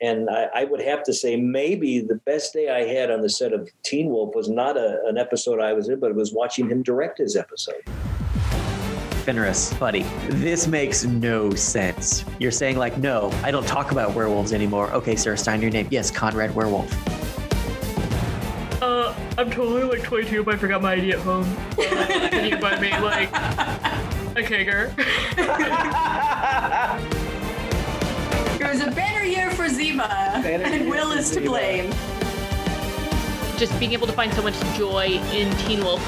And I, I, would have to say maybe the best day I had on the set of Teen Wolf was not a, an episode I was in, but it was watching him direct his episode. Fenris, buddy, this makes no sense. You're saying like, no, I don't talk about werewolves anymore. Okay, sir, sign your name. Yes, Conrad Werewolf. Uh, I'm totally like 22, but I forgot my ID at home. Uh, can you buy me like a kegger? it was a banner year for Zima, and Will is to blame. Just being able to find so much joy in Teen Wolf.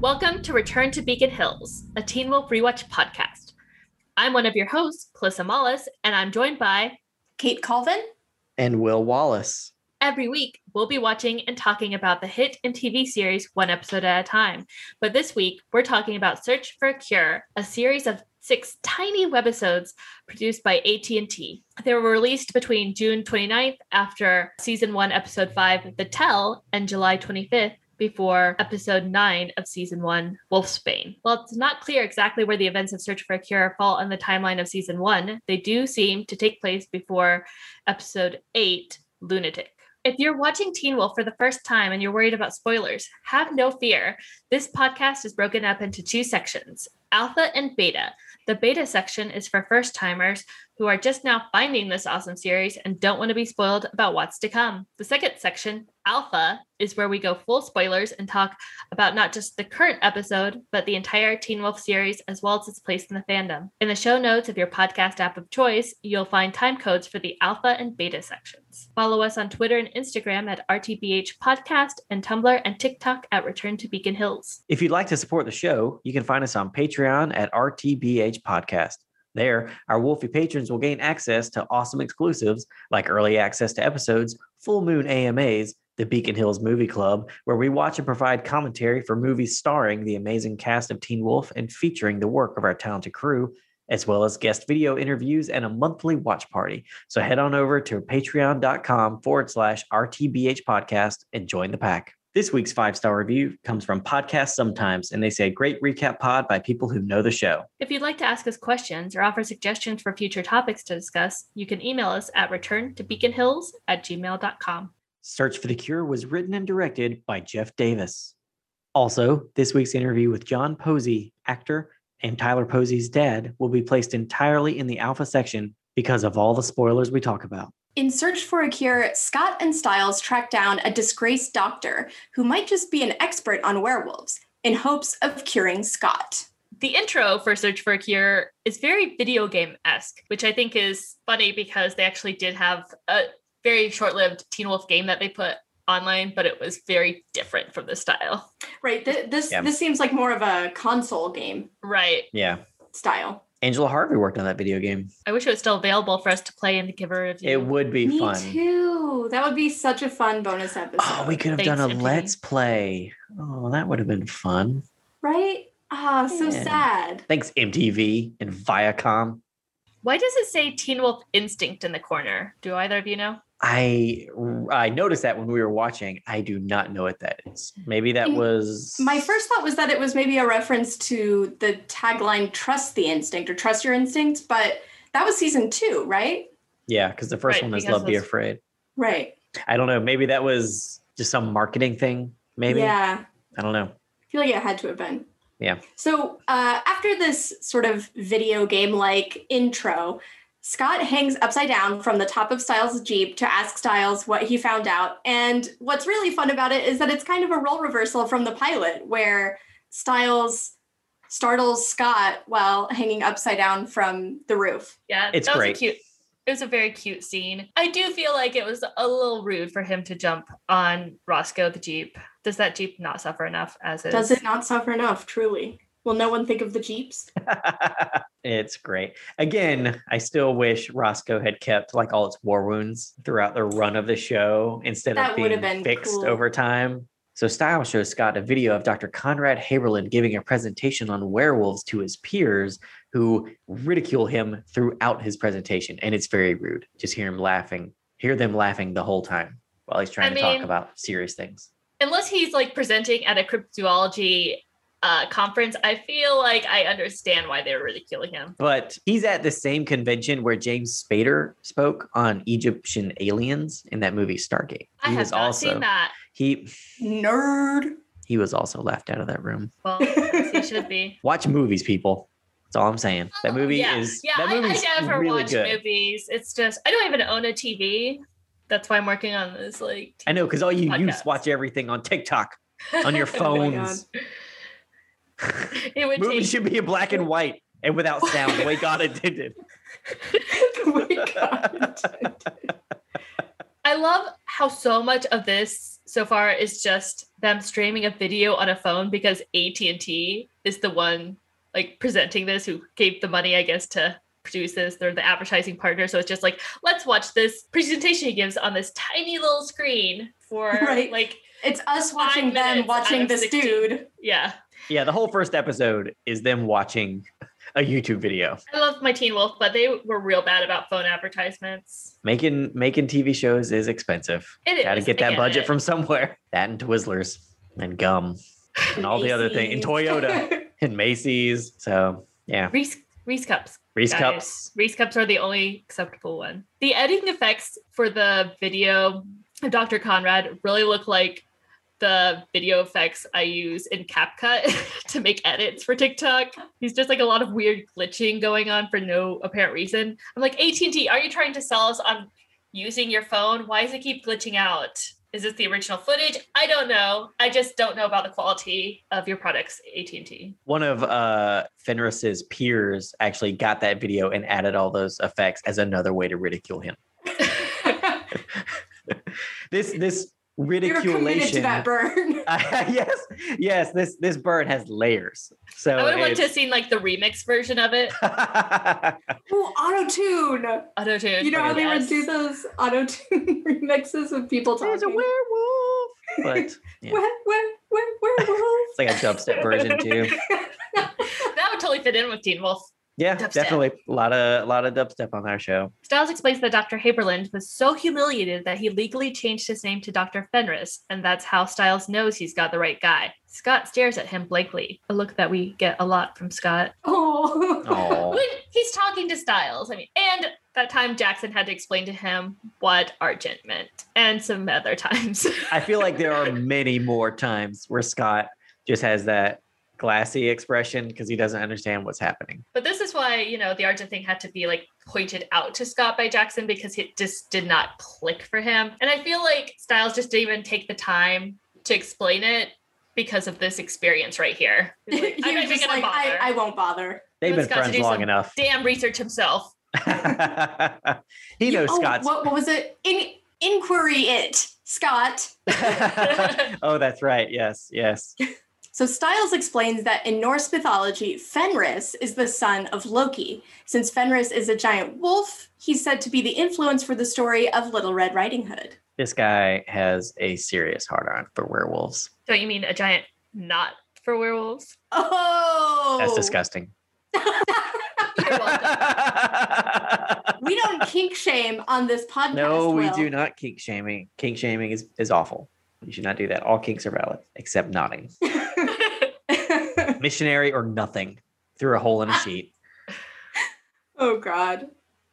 Welcome to Return to Beacon Hills, a Teen Wolf rewatch podcast. I'm one of your hosts, Calissa Mollis, and I'm joined by Kate Colvin and Will Wallace. Every week, we'll be watching and talking about the hit MTV series one episode at a time. But this week, we're talking about Search for a Cure, a series of six tiny webisodes produced by AT&T. They were released between June 29th after season 1 episode 5 The Tell and July 25th before episode 9 of season 1 Wolfsbane. While it's not clear exactly where the events of Search for a Cure fall on the timeline of season 1, they do seem to take place before episode 8 Lunatic. If you're watching Teen Wolf for the first time and you're worried about spoilers, have no fear. This podcast is broken up into two sections alpha and beta. The beta section is for first timers who are just now finding this awesome series and don't want to be spoiled about what's to come. The second section, Alpha, is where we go full spoilers and talk about not just the current episode, but the entire Teen Wolf series as well as its place in the fandom. In the show notes of your podcast app of choice, you'll find time codes for the Alpha and Beta sections. Follow us on Twitter and Instagram at RTBH Podcast and Tumblr and TikTok at Return to Beacon Hills. If you'd like to support the show, you can find us on Patreon at RTBH Podcast. There, our Wolfie patrons will gain access to awesome exclusives like early access to episodes, full moon AMAs, the Beacon Hills Movie Club, where we watch and provide commentary for movies starring the amazing cast of Teen Wolf and featuring the work of our talented crew, as well as guest video interviews and a monthly watch party. So head on over to patreon.com forward slash RTBH podcast and join the pack. This week's five star review comes from Podcast Sometimes, and they say, Great recap pod by people who know the show. If you'd like to ask us questions or offer suggestions for future topics to discuss, you can email us at return to beaconhills at gmail.com. Search for the Cure was written and directed by Jeff Davis. Also, this week's interview with John Posey, actor, and Tyler Posey's dad will be placed entirely in the alpha section because of all the spoilers we talk about. In Search for a Cure, Scott and Stiles track down a disgraced doctor who might just be an expert on werewolves in hopes of curing Scott. The intro for Search for a Cure is very video game esque, which I think is funny because they actually did have a very short lived Teen Wolf game that they put online, but it was very different from the style. Right. Th- this yeah. this seems like more of a console game. Right. Yeah. Style. Angela Harvey worked on that video game. I wish it was still available for us to play and to give a review. It would be Me fun. too. That would be such a fun bonus episode. Oh, we could have Thanks, done a MTV. let's play. Oh, that would have been fun. Right? Ah, oh, so yeah. sad. Thanks, MTV and Viacom. Why does it say Teen Wolf Instinct in the corner? Do either of you know? I I noticed that when we were watching. I do not know what that is. Maybe that was my first thought was that it was maybe a reference to the tagline "Trust the instinct" or "Trust your instincts," but that was season two, right? Yeah, because the first right, one is "Love Be Afraid." Right. I don't know. Maybe that was just some marketing thing. Maybe. Yeah. I don't know. I feel like it had to have been. Yeah. So uh, after this sort of video game like intro, Scott hangs upside down from the top of Stiles' Jeep to ask Stiles what he found out. And what's really fun about it is that it's kind of a role reversal from the pilot, where Stiles startles Scott while hanging upside down from the roof. Yeah, it's great. cute. It was a very cute scene. I do feel like it was a little rude for him to jump on Roscoe the Jeep. Does that Jeep not suffer enough as is? Does it not suffer enough, truly? Will no one think of the Jeeps? it's great. Again, I still wish Roscoe had kept like all its war wounds throughout the run of the show instead that of being fixed cool. over time. So Style shows Scott a video of Dr. Conrad Haberlin giving a presentation on werewolves to his peers who ridicule him throughout his presentation. And it's very rude. Just hear him laughing, hear them laughing the whole time while he's trying I to mean, talk about serious things. Unless he's like presenting at a cryptozoology uh, conference, I feel like I understand why they were ridiculing him. But he's at the same convention where James Spader spoke on Egyptian aliens in that movie Stargate. I He have was not also seen that. he Nerd. he was also laughed out of that room. Well, he should be. Watch movies, people. That's all I'm saying. That movie Oh, yeah. is yeah. that I, I never really watch good. movies. It's just I don't even own a TV. That's why I'm working on this. Like, I know because all you use Podcast. watch everything on TikTok on your Oh my phones. It would Movies take should be in black and white and without sound. the way God intended. Oh my God. I love how so much of this so far is just them streaming a video on a phone because AT&T is the one like presenting this who gave the money I guess to produce this they're the advertising partner so it's just like let's watch this presentation he gives on this tiny little screen for Right. like It's us watching them watching this 16. dude. yeah Yeah, the whole first episode is them watching a YouTube video. I love my Teen Wolf but they were real bad about phone advertisements Making making TV shows is expensive. it is Got to get that budget it. from somewhere. That and Twizzlers and gum and all the other things and Toyota and Macy's. So yeah, Reese Reese cups Reese guys. cups. Reese cups are the only acceptable one. The editing effects for the video of Dr. Conrad really look like the video effects I use in CapCut to make edits for TikTok. He's just like a lot of weird glitching going on for no apparent reason. I'm like, AT&T, are you trying to sell us on using your phone? Why does it keep glitching out? Is this the original footage? I don't know. I just don't know about the quality of your products, AT&T. One of uh Fenris's peers actually got that video and added all those effects as another way to ridicule him. This this You're committed to ridiculation. that burn. yes, yes. This this bird has layers. So I would have liked to have seen like the remix version of it. Ooh, auto tune. Auto tune. You know how they would Yes. do those auto tune remixes of people talking. There's a werewolf. But yeah, Where, where, where, werewolves. it's like a dubstep version too. That would totally fit in with Teen Wolf. Yeah, Dubstep. definitely a lot of a lot of dubstep on our show. Stiles explains that Dr. Haberland was so humiliated that he legally changed his name to Dr. Fenris, and that's how Stiles knows he's got the right guy. Scott stares at him blankly, a look that we get a lot from Scott. Oh. Oh, he's talking to Stiles, I mean, and that time Jackson had to explain to him what Argent meant, and some other times. I feel like there are many more times where Scott just has that glassy expression because he doesn't understand what's happening. But this is why, you know, the Argent thing had to be like pointed out to Scott by Jackson because it just did not click for him. And I feel like Stiles just didn't even take the time to explain it because of this experience right here. Like, I'm not just like, I, bother. I won't bother. They've been got to friends long enough. Damn research himself. he You- knows oh, Scott's. What, what was it? In, inquiry it, Scott. oh, that's right. Yes, yes. So Stiles explains that in Norse mythology, Fenris is the son of Loki. Since Fenris is a giant wolf, he's said to be the influence for the story of Little Red Riding Hood. This guy has a serious hard on for werewolves. Don't you mean a giant not for werewolves? Oh, That's disgusting. You're welcome. We don't kink shame on this podcast. no, we Will. do not kink shaming. Kink shaming is, is awful. You should not do that. All kinks are valid, except nodding. Missionary or nothing through a hole in a sheet. oh God.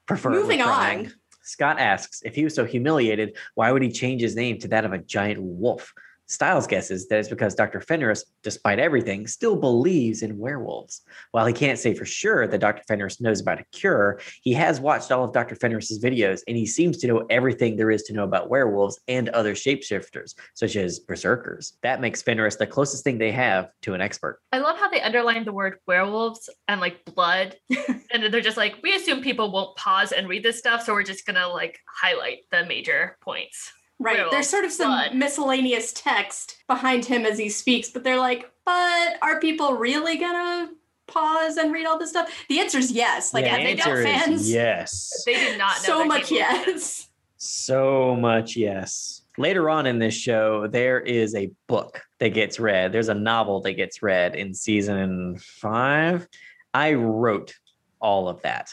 Preferably Moving crying. on. Scott asks if he was so humiliated, why would he change his name to that of a giant wolf? Stiles guesses that it's because Dr. Fenris, despite everything, still believes in werewolves. While he can't say for sure that Dr. Fenris knows about a cure, he has watched all of Dr. Fenris's videos and he seems to know everything there is to know about werewolves and other shapeshifters, such as berserkers. That makes Fenris the closest thing they have to an expert. I love how they underline the word werewolves and like blood. and they're just like, we assume people won't pause and read this stuff. So we're just going to like highlight the major points. Right. Werewolf There's sort of some blood. miscellaneous text behind him as he speaks, but they're like, but are people really gonna pause and read all this stuff? The answer is yes. Like The as they answer is fans, yes. They did not know so that much yes. So much, yes. Later on in this show, there is a book that gets read. There's a novel that gets read in season five. I wrote all of that.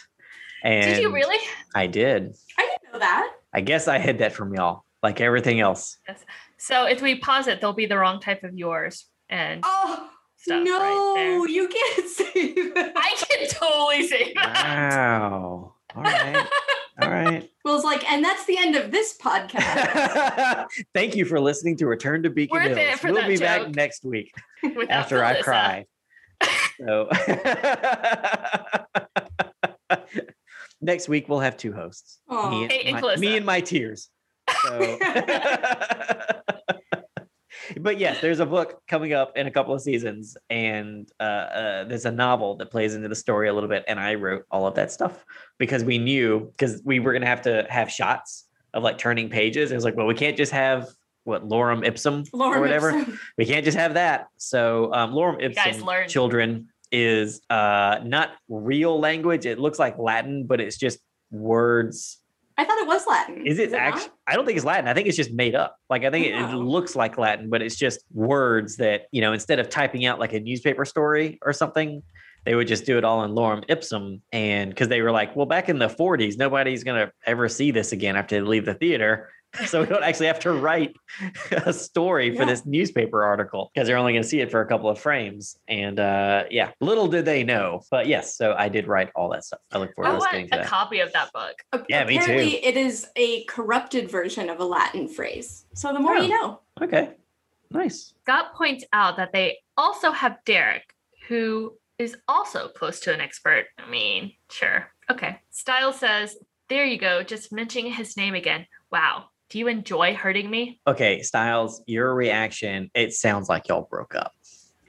And Did you really? I did. I didn't know that. I guess I hid that from y'all, like everything else. Yes. So if we pause it, they'll be the wrong type of yours. And Oh, stuff no, right you can't say that. I can totally say that. Wow. All right. All right. Will's like, and that's the end of this podcast. Thank you for listening to Return to Beacon Worth it Hills. for we'll that be back next week Without after I cry. So next week we'll have two hosts. Aw. Me, Hey, and my, Calissa. me and my tears. So but yes, there's a book coming up in a couple of seasons, and uh, uh, there's a novel that plays into the story a little bit. And I wrote all of that stuff because we knew because we were gonna have to have shots of like turning pages. It was like, well, we can't just have what lorem ipsum Lorem or whatever. ipsum. We can't just have that. So um, lorem ipsum children is uh, not real language. It looks like Latin, but it's just words I thought it was Latin. is it actually? I don't think it's Latin. I think it's just made up. Like I think it, it oh. looks like Latin, but it's just words that you know. Instead of typing out like a newspaper story or something, they would just do it all in lorem ipsum. And because they were like, well, back in the '40s, nobody's gonna ever see this again after they leave the theater. So we don't actually have to write a story for Yeah. this newspaper article because they're only going to see it for a couple of frames. And uh, yeah, little did they know. But yes, so I did write all that stuff. I look forward I to us want getting to a that. copy of that book. A- Yeah, me too. It is a corrupted version of a Latin phrase. So the more Oh. you know. Okay, nice. Scott points out that they also have Derek, who is also close to an expert. I mean, sure. Okay. Stiles says, There you go, just mentioning his name again. Wow. Do you enjoy hurting me? Okay, Stiles, your reaction, it sounds like y'all broke up.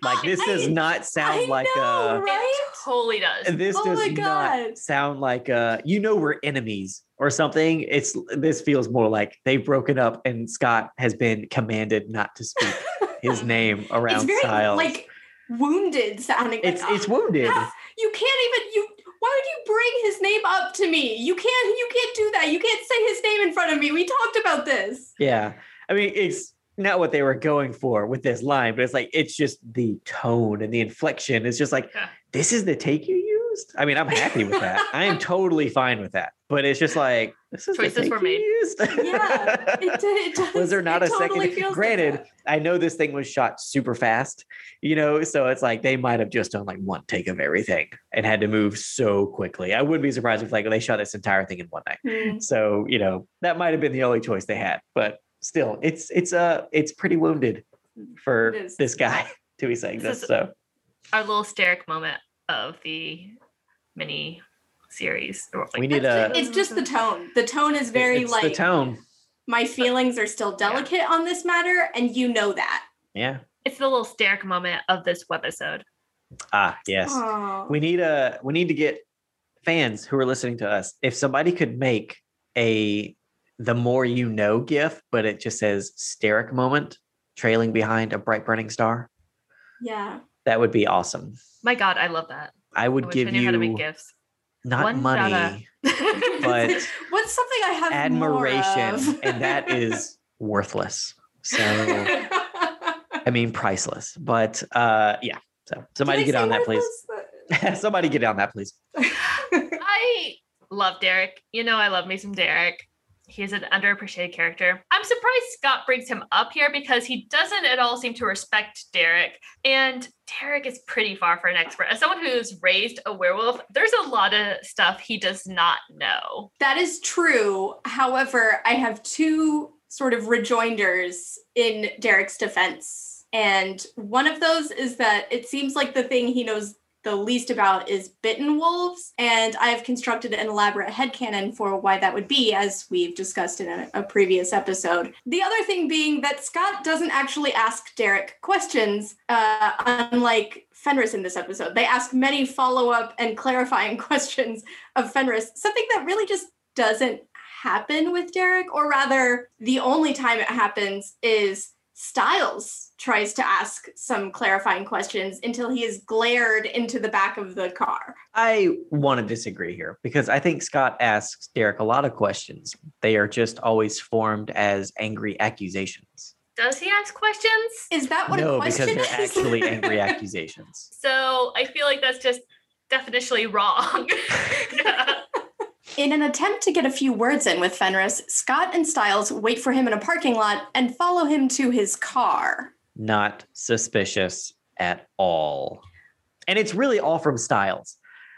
Like this does not sound I like know, uh right? It totally does. this Oh does my not sound like uh you know we're enemies or something. It's this feels more like they've broken up and Scott has been commanded not to speak his name It's around very Stiles. like wounded sounding. it's like, it's "Oh, wounded. how- You can't even you. Why would you bring his name up to me? You can't. You can't do that. You can't say his name in front of me. We talked about this. Yeah. I mean, it's not what they were going for with this line, but it's like it's just the tone and the inflection. It's just like Yeah. this is the take you used. I mean, I'm happy with that. I am totally fine with that. But it's just like this is Choices the take were made. used. Yeah, It, d- it does. Was there not it a totally second? feels like Granted. I know this thing was shot super fast, you know, so it's like they might have just done like one take of everything and had to move so quickly. I wouldn't be surprised if like they shot this entire thing in one night. Hmm. So, you know, that might have been the only choice they had, but still, it's it's uh it's pretty wounded for this guy to be saying This this. So Our little Sterek moment of the mini series. like, We need a- It's just the tone. The tone is very it's like the tone. my feelings are still delicate on this matter, and you know that. Yeah. It's the little Sterek moment of this webisode. Ah, yes. Aw. We need a we need to get fans who are listening to us. If somebody could make a the more you know gif, but it just says Sterek moment trailing behind a bright burning star, yeah. that would be awesome. My God, I love that. I would give I knew how to make you gifts. not One money, but what's something I have admiration, and that is worthless. So I mean priceless. But uh yeah. So somebody get on that, please. somebody get on that, please. I love Derek. You know, I love me some Derek. He's an underappreciated character. I'm surprised Scott brings him up here because he doesn't at all seem to respect Derek. And Derek is pretty far for an expert. As someone who's raised a werewolf, there's a lot of stuff he does not know. That is true. However, I have two sort of rejoinders in Derek's defense. And one of those is that it seems like the thing he knows the least about is bitten wolves. And I have constructed an elaborate headcanon for why that would be, as we've discussed in a, a previous episode. The other thing being that Scott doesn't actually ask Derek questions, uh, unlike Fenris in this episode. They ask many follow up and clarifying questions of Fenris, something that really just doesn't happen with Derek, or rather, the only time it happens is Stiles tries to ask some clarifying questions until he is glared into the back of the car. I want to disagree here because I think Scott asks Derek a lot of questions. They are just always formed as angry accusations. Does he ask questions? Is that what no, a because they're is? actually angry accusations. So I feel like that's just definitionally wrong. In an attempt to get a few words in with Fenris, Scott and Stiles wait for him in a parking lot and follow him to his car. Not suspicious at all. And it's really all from Stiles.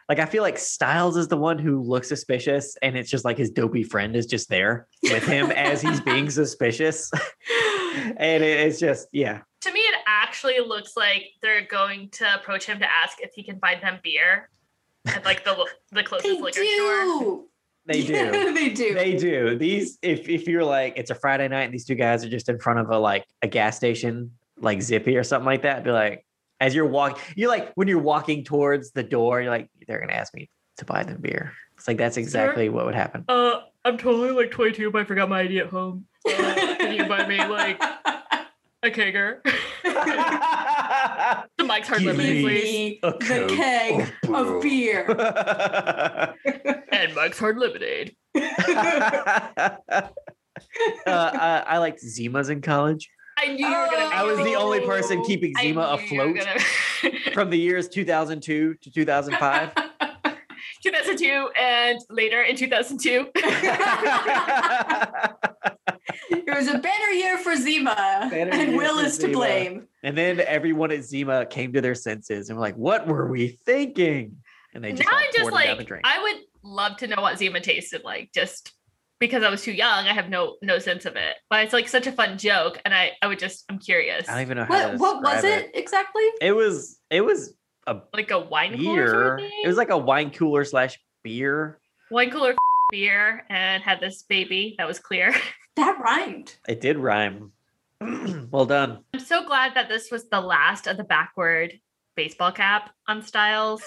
Like I feel like Styles is the one who looks suspicious, and it's just like his dopey friend is just there with him as he's being suspicious. and it's just, yeah. To me, it actually looks like they're going to approach him to ask if he can find them beer at like the the They closest liquor store. They do. they do. They do. These if if you're like it's a Friday night and these two guys are just in front of a like a gas station, like Zippy or something like that, be like, as you're walking, you're like when you're walking towards the door, you're like, they're gonna ask me to buy them beer. It's like that's exactly what would happen. Uh, I'm totally like 22, but I forgot my ID at home. Uh, can you buy me like a kegger? the Mike's Hard Give Lemonade, please. A the keg Oh, of beer. And Mike's Hard Lemonade. uh, I, I liked Zimas in college I knew you were gonna. Oh, I was the only person keeping Zima knew you were afloat gonna- from the years 2002 to 2005. 2002 and later in 2002. It was a better year for Zima, Better and Will for is to blame. and then everyone at Zima came to their senses and were like, "What were we thinking?" And they just now all I'm just poured him down the like, drink. I would love to know what Zima tasted like, just because I was too young. I have no no sense of it, but it's like such a fun joke, and I I would just I'm curious. I don't even know how What what was describe it exactly? It was it was a like a wine cooler sort of It was like a wine cooler slash beer. wine cooler beer, and had this baby that was clear. That rhymed. It did rhyme. well done. I'm so glad that this was the last of the backward baseball cap on Stiles.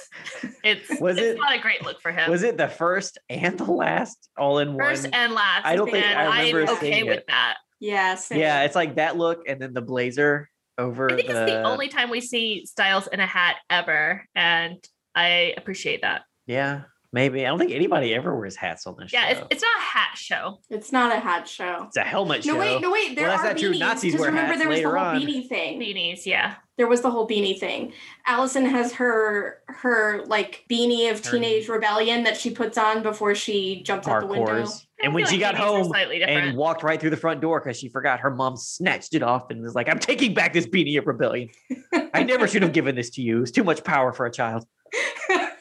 It's Was it's it- not a great look for him. Was it the first and the last all in First one? and last. I don't think I remember I'm okay with it. that. Yeah. same. yeah, it's like that look and then the blazer over I think the, it's the only time we see Stiles in a hat ever, and I appreciate that. Yeah, maybe. I don't think anybody ever wears hats on this Yeah, show. it's, it's not a hat show. It's not a hat show. It's a helmet No show. No wait, no wait. There Well, that's are not true. beanies. Nazis 'cause wear remember, hats there was the whole on. beanie thing. Beanies, yeah. There was the whole beanie thing. Allison has her her like beanie of Her- teenage rebellion that she puts on before she jumps out the window. And when feel she like got home slightly and walked right through the front door because she forgot her mom snatched it off and was like, I'm taking back this beanie of rebellion. I never should have given this to you. It's too much power for a child.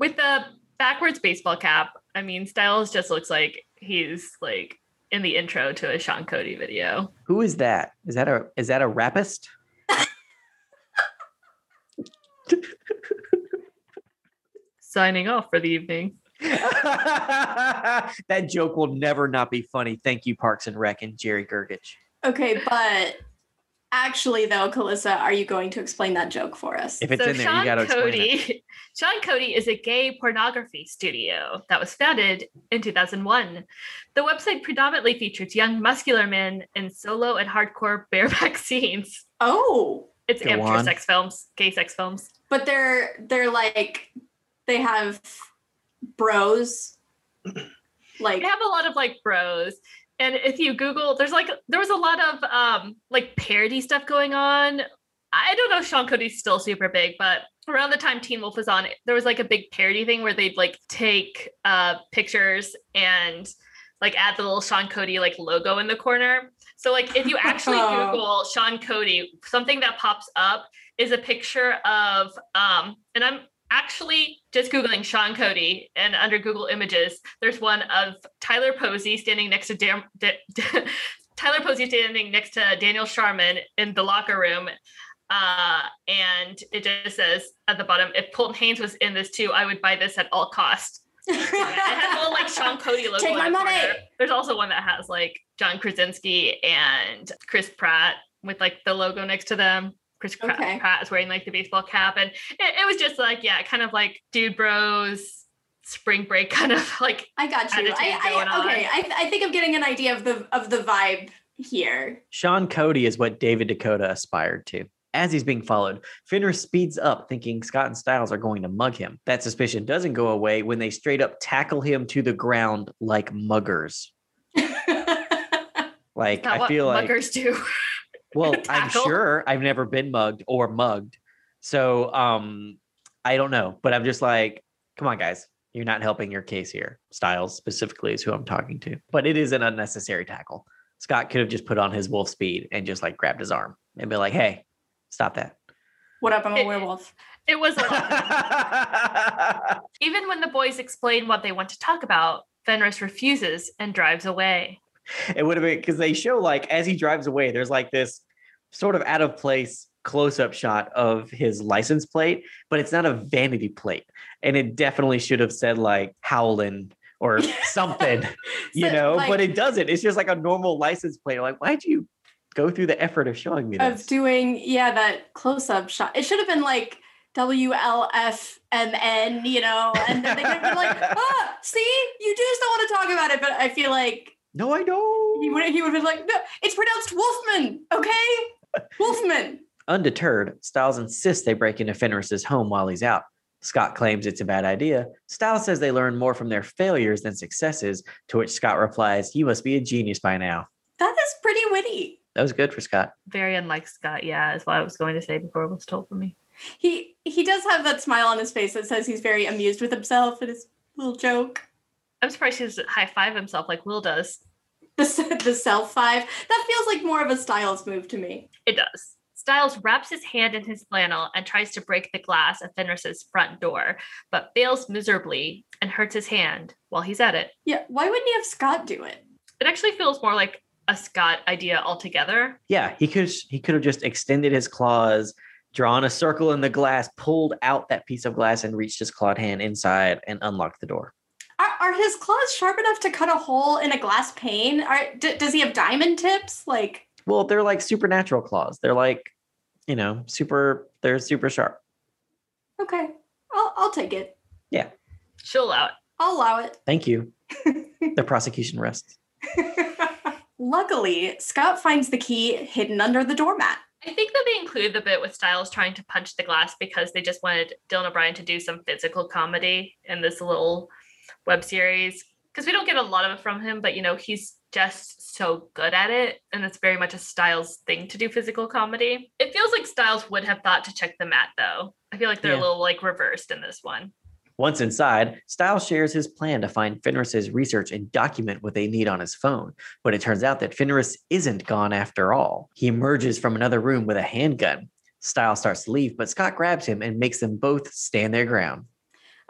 With the backwards baseball cap, I mean, Stiles just looks like he's like in the intro to a Sean Cody video. Who is that? Is that a is that a rapist? Signing off for the evening. that joke will never not be funny. Thank you, Parks and Rec and Jerry Gergich. okay, but actually though, Calissa, are you going to explain that joke for us? If it's so in there, Sean you got to explain it. Cody, Sean Cody is a gay pornography studio that was founded in 2001. The website predominantly features young muscular men in solo and hardcore bareback scenes. Oh, It's Go amateur on. sex films, gay sex films. but they're they're like they have bros. Like They have a lot of like bros. And if you Google, there's like there was a lot of um like parody stuff going on. I don't know if Sean Cody's still super big, but around the time Teen Wolf was on, there was like a big parody thing where they'd like take uh pictures and like add the little Sean Cody like logo in the corner. So like if you actually Google Sean Cody, something that pops up is a picture of um and I'm actually just googling Sean Cody and under Google Images there's one of Tyler Posey standing next to Dan- Da- Da- Tyler Posey standing next to Daniel Sharman in the locker room. Uh, and it just says at the bottom, if Colton Haynes was in this too, I would buy this at all cost. it has a little like Sean Cody logo. Take my the money. corner. There's also one that has like John Krasinski and Chris Pratt with like the logo next to them. Chris Pratt, Okay. Pratt is wearing like the baseball cap, and it, it was just like yeah, kind of like dude bros spring break kind of like I got you. I, going I okay. I, I think I'm getting an idea of the of the vibe here. Sean Cody is what David Dakota aspired to. As he's being followed, Fenris speeds up, thinking Scott and Stiles are going to mug him. That suspicion doesn't go away when they straight up tackle him to the ground like muggers. Like not I what feel like muggers do. Well, I'm sure I've never been mugged or mugged. So um I don't know, but I'm just like, come on, guys. You're not helping your case here. Stiles specifically is who I'm talking to. But it is an unnecessary tackle. Scott could have just put on his wolf speed and just like grabbed his arm and be like, hey, stop that. What up? I'm a It- werewolf. It was a lot. Even when the boys explain what they want to talk about, Fenris refuses and drives away. It would have been because they show like as he drives away, there's like this sort of out of place close up shot of his license plate, but it's not a vanity plate. And it definitely should have said like Howland or something, you So, know, like- but it doesn't. It's just like a normal license plate. Like, why'd you go through the effort of showing me Of this? doing, yeah, that close up shot. It should have been like WLFMN, you know, and then they could have been like, ah, see, you just don't want to talk about it. But I feel like no, I know. he would he would have been like, no, it's pronounced Wolfman, okay? Wolfman. Undeterred, Stiles insists they break into Fenris's home while he's out. Scott claims it's a bad idea. Stiles says they learn more from their failures than successes, to which Scott replies, You must be a genius by now. That is pretty witty. That was good for Scott. Very unlike Scott, yeah, is what I was going to say before it was told for me. He he does have that smile on his face that says he's very amused with himself and his little joke. I'm surprised he doesn't high five himself like Will does. The the self five that feels like more of a Stiles move to me. It does. Stiles wraps his hand in his flannel and tries to break the glass of Fenris's front door, but fails miserably and hurts his hand while he's at it. Yeah, why wouldn't he have Scott do it? It actually feels more like a Scott idea altogether. Yeah, he could he could have just extended his claws, drawn a circle in the glass, pulled out that piece of glass, and reached his clawed hand inside and unlocked the door. Are, are his claws sharp enough to cut a hole in a glass pane? Are, d- does he have diamond tips? Like, Well, they're like supernatural claws. They're like, you know, super. They're super sharp. okay, I'll I'll take it. Yeah, she'll allow it. I'll allow it. Thank you. the prosecution rests. Luckily, Scott finds the key hidden under the doormat. I think that they included the bit with Stiles trying to punch the glass because they just wanted Dylan O'Brien to do some physical comedy in this little web series. Because we don't get a lot of it from him, but you know, he's just so good at it. And it's very much a Stiles thing to do physical comedy. It feels like Stiles would have thought to check the mat though. I feel like they're Yeah. a little like reversed in this one. Once inside, Stiles shares his plan to find Fenris's research and document what they need on his phone. But it turns out that Fenris isn't gone after all. He emerges from another room with a handgun. Stiles starts to leave, but Scott grabs him and makes them both stand their ground.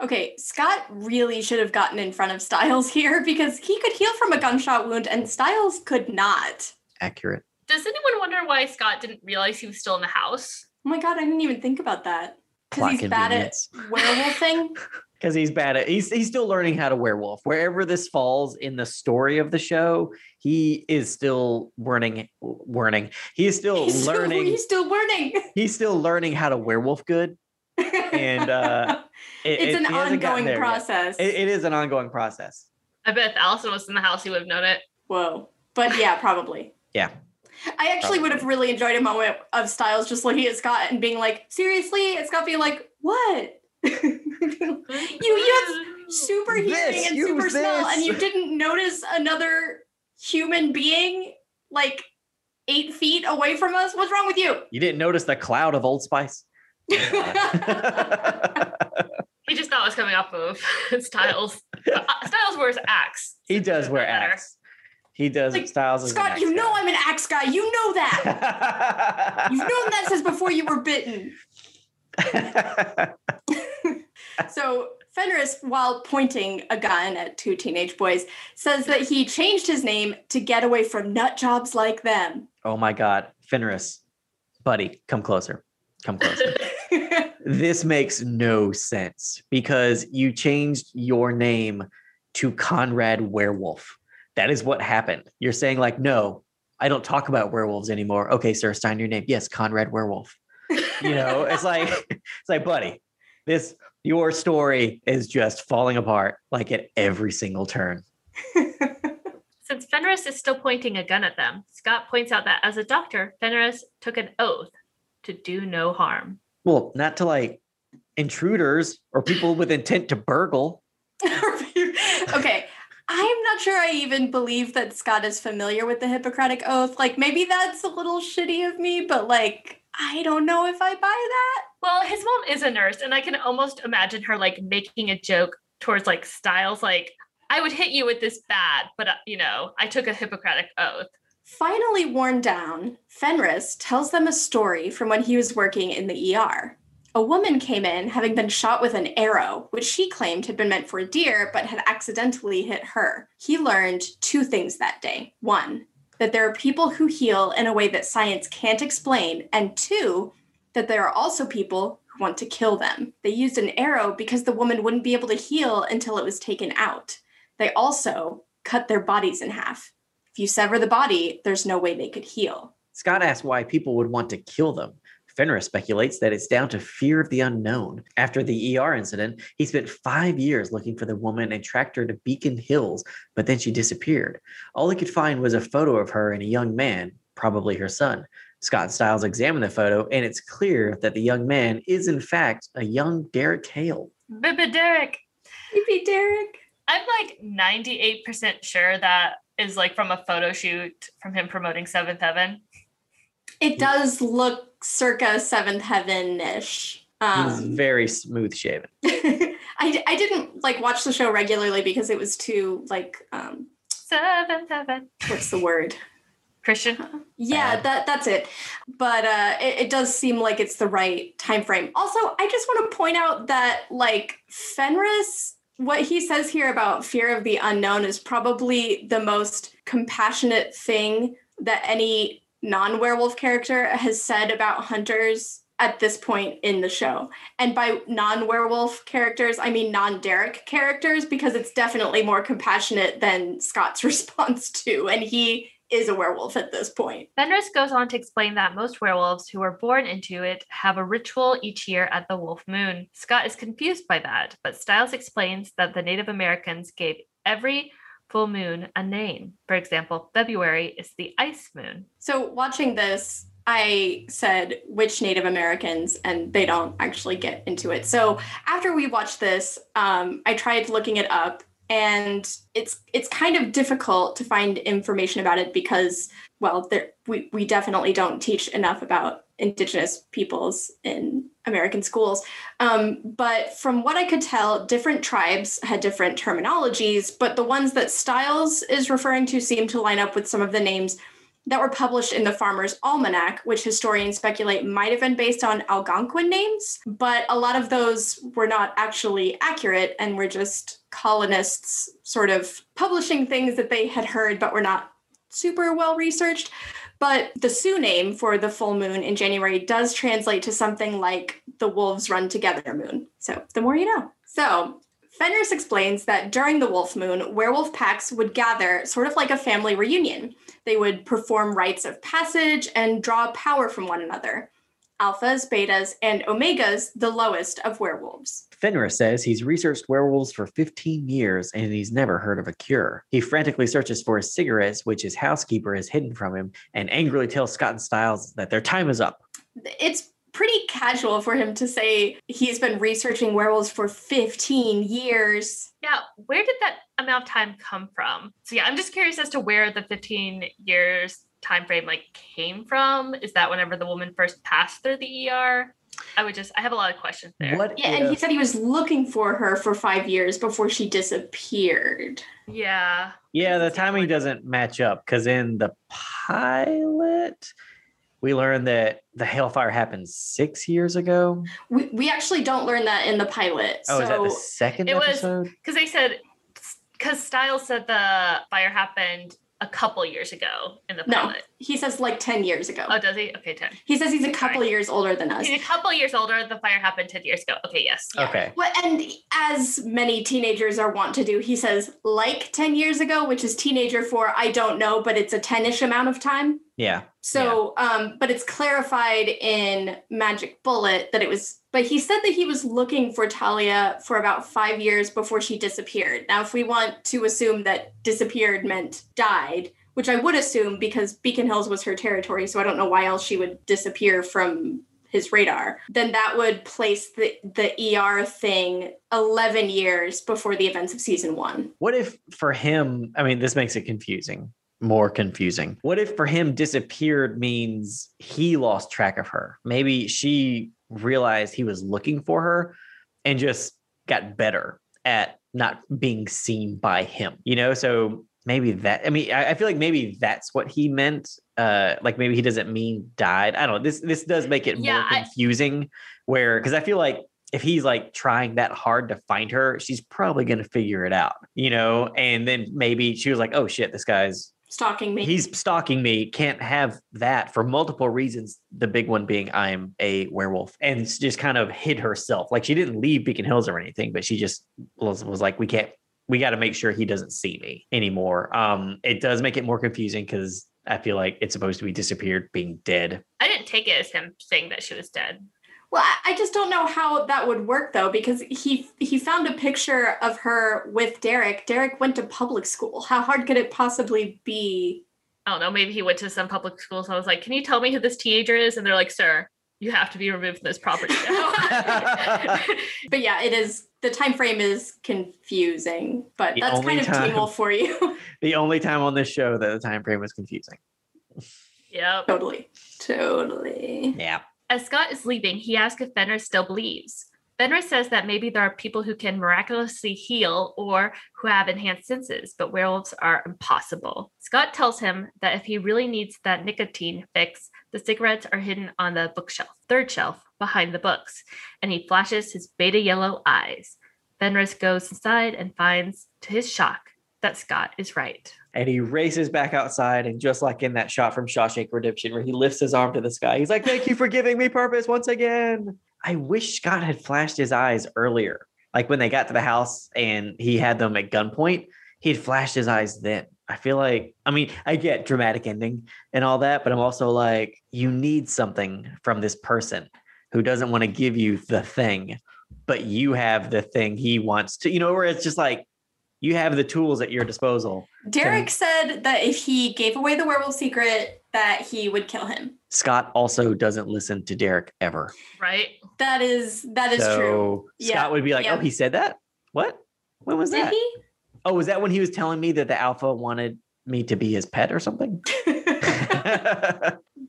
Okay, Scott really should have gotten in front of Stiles here because he could heal from a gunshot wound and Stiles could not. Accurate. Does anyone wonder why Scott didn't realize he was still in the house? Oh my god, I didn't even think about that. Because he's bad at convenience. werewolfing. Because he's bad at he's he's still learning how to werewolf. Wherever this falls in the story of the show, he is still learning learning. He is still he's learning. Still, he's still learning. he's still learning how to werewolf good. And, uh, It- it's it- an he hasn't gotten ongoing process. It- it is an ongoing process. I bet if Allison was in the house, he would have known it. Whoa. But yeah, probably. Yeah. I actually would have really enjoyed a moment of Stiles just looking at Scott and being like, seriously? And Scott being like, what? you you have super hearing This, and use super smell, and you didn't notice another human being like eight feet away from us? What's wrong with you? You didn't notice the cloud of Old Spice? He just thought it was coming off of Stiles. Uh, Stiles wears axe. he does wear axe. He does Like, Stiles. Scott, you know guy. I'm an axe guy. You know that. You've known that since before you were bitten. So Fenris, while pointing a gun at two teenage boys, says that he changed his name to get away from nut jobs like them. oh my God, Fenris, buddy, come closer. Come closer. this makes no sense because you changed your name to Conrad Werewolf. That is what happened. You're saying like, no, I don't talk about werewolves anymore. Okay, sir, sign your name. Yes, Conrad Werewolf. You know, it's like it's like, buddy, this your story is just falling apart like at every single turn. Since Fenris is still pointing a gun at them, Scott points out that as a doctor, Fenris took an oath to do no harm. Well, not to like intruders or people with intent to burgle. okay. I'm not sure I even believe that Scott is familiar with the Hippocratic Oath. Like, maybe that's a little shitty of me, but like, I don't know if I buy that. Well, his mom is a nurse, and I can almost imagine her like making a joke towards like Stiles, like, I would hit you with this bat, but uh, you know, I took a Hippocratic oath. Finally worn down, Fenris tells them a story from when he was working in the ER. A woman came in having been shot with an arrow, which she claimed had been meant for a deer but had accidentally hit her. He learned two things that day. One, that there are people who heal in a way that science can't explain, and two, that there are also people who want to kill them. They used an arrow because the woman wouldn't be able to heal until it was taken out. They also cut their bodies in half. If you sever the body, there's no way they could heal. Scott asks why people would want to kill them. Fenris speculates that it's down to fear of the unknown. After the ER incident, he spent five years looking for the woman and tracked her to Beacon Hills, but then she disappeared. All he could find was a photo of her and a young man, probably her son. Scott Stiles examined the photo, and it's clear that the young man is, in fact, a young Derek Hale. Baby Derek. Maybe Derek. I'm like 98% sure that is like from a photo shoot from him promoting Seventh Heaven. It does look circa seventh heaven ish. He's Um, very smooth shaven. I, I didn't like watch the show regularly because it was too like um Seventh Heaven. what's the word Christian. yeah Bad. that that's it but uh it, it does seem like it's the right time frame also i just want to point out that like fenris what he says here about fear of the unknown is probably the most compassionate thing that any non-werewolf character has said about hunters at this point in the show. And by non-werewolf characters i mean non-derek characters because it's definitely more compassionate than scott's response to and he is a werewolf at this point Fenris goes on to explain that most werewolves who are born into it have a ritual each year at the wolf moon. Scott is confused by that, but Stiles explains that the Native Americans gave every full moon a name. For example, February is the ice moon. So watching this, I said which Native Americans, and they don't actually get into it. So after we watched this, um, I tried looking it up, and it's it's kind of difficult to find information about it because, well, there, we we definitely don't teach enough about Indigenous peoples in American schools. Um, but from what I could tell, different tribes had different terminologies, but the ones that Stiles is referring to seem to line up with some of the names that were published in the Farmer's Almanac, which historians speculate might have been based on Algonquin names, but a lot of those were not actually accurate and were just colonists sort of publishing things that they had heard but were not super well researched. But the Sioux name for the full moon in January does translate to something like the wolves run together moon. So the more you know. So Fenris explains that during the wolf moon, werewolf packs would gather sort of like a family reunion. They would perform rites of passage and draw power from one another. Alphas, betas, and omegas, the lowest of werewolves. Fenris says he's researched werewolves for 15 years and he's never heard of a cure. He frantically searches for his cigarettes, which his housekeeper has hidden from him, and angrily tells Scott and Stiles that their time is up. It's pretty casual for him to say he's been researching werewolves for 15 years. Yeah, where did that amount of time come from? So yeah, I'm just curious as to where the 15 years time frame like came from. Is that whenever the woman first passed through the ER? I would just I have a lot of questions there. What Yeah, and he said he was looking for her for five years before she disappeared. Yeah. Yeah, the timing doesn't match up because in the pilot, we learned that the Hale fire happened six years ago. We, we actually don't learn that in the pilot. Oh, so is that the second It was- episode? Because they said because Stiles said the fire happened a couple years ago in the No. pilot. he says like 10 years ago. Oh, does he? Okay, 10. he says he's a couple years older than us. He's a couple years older. The fire happened 10 years ago. Okay, yes. Okay. Well, and as many teenagers are wont to do, he says like 10 years ago, which is teenager for I don't know, but it's a 10ish amount of time. Yeah. So, um, but it's clarified in Magic Bullet that it was, but he said that he was looking for Talia for about five years before she disappeared. Now, if we want to assume that disappeared meant died, which I would assume because Beacon Hills was her territory, so I don't know why else she would disappear from his radar, then that would place the, the ER thing 11 years before the events of season one. What if for him, I mean, this makes it confusing, more confusing. What if for him disappeared means he lost track of her? Maybe she realized he was looking for her and just got better at not being seen by him. You know, so maybe that. I mean, I, I feel like maybe that's what he meant. Uh, like maybe he doesn't mean died. I don't know. This this does make it Yeah, more I- confusing. where because I feel like if he's like trying that hard to find her, she's probably gonna figure it out, you know. And then maybe she was like, "Oh shit, this guy's Stalking me. he's stalking me. Can't have that for multiple reasons. The big one being i'm a werewolf and just kind of hid herself. Like she didn't leave beacon hills or anything but she just was, was like we can't we got to make sure he doesn't see me anymore. Um it does make it more confusing because i feel like it's supposed to be disappeared being dead. I didn't take it as him saying that she was dead. Well, I- I just don't know how that would work though, because he he found a picture of her with Derek. Derek went to public school. How hard could it possibly be? I don't know. Maybe he went to some public school. So I was like, "Can you tell me who this teenager is?" And they're like, "Sir, you have to be removed from this property now." But yeah, it is. The time frame is confusing, but The that's only kind of time- Teen Wolf for you. the only time on this show that the time frame was confusing yep. totally, totally. yeah As Scott is leaving, he asks if Fenris still believes. Fenris says that maybe there are people who can miraculously heal or who have enhanced senses, but werewolves are impossible. Scott tells him that if he really needs that nicotine fix, the cigarettes are hidden on the bookshelf, third shelf, behind the books, and he flashes his beta yellow eyes. Fenris goes inside and finds, to his shock, that Scott is right. And he races back outside and just like in that shot from Shawshank Redemption where he lifts his arm to the sky he's like thank you for giving me purpose once again. I wish Scott had flashed his eyes earlier. Like when they got to the house and he had them at gunpoint he'd flashed his eyes then. I feel like I mean I get dramatic ending and all that but I'm also like you need something from this person who doesn't want to give you the thing but you have the thing he wants to you know where it's just like you have the tools at your disposal Derek said that if he gave away the werewolf secret, that he would kill him. Scott also doesn't listen to Derek ever. Right? That is that is so true. Scott Yeah, would be like, oh, yeah. "Oh, he said that? What? When was Did that? he? Oh, was that when he was telling me that the alpha wanted me to be his pet or something?"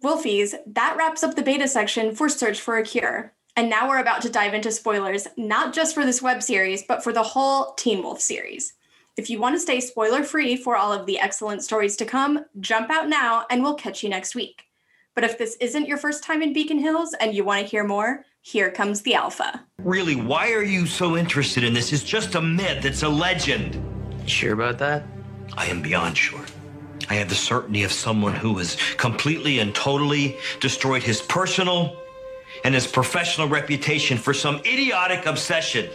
Wolfies, that wraps up the beta section for Search for a Cure. And now we're about to dive into spoilers, not just for this web series, but for the whole Teen Wolf series. If you want to stay spoiler free for all of the excellent stories to come, jump out now and we'll catch you next week. But if this isn't your first time in Beacon Hills and you want to hear more, here comes the Alpha. Really, why are you so interested in this? It's just a myth, it's a legend. Sure about that? I am beyond sure. I have the certainty of someone who has completely and totally destroyed his personal and his professional reputation for some idiotic obsession.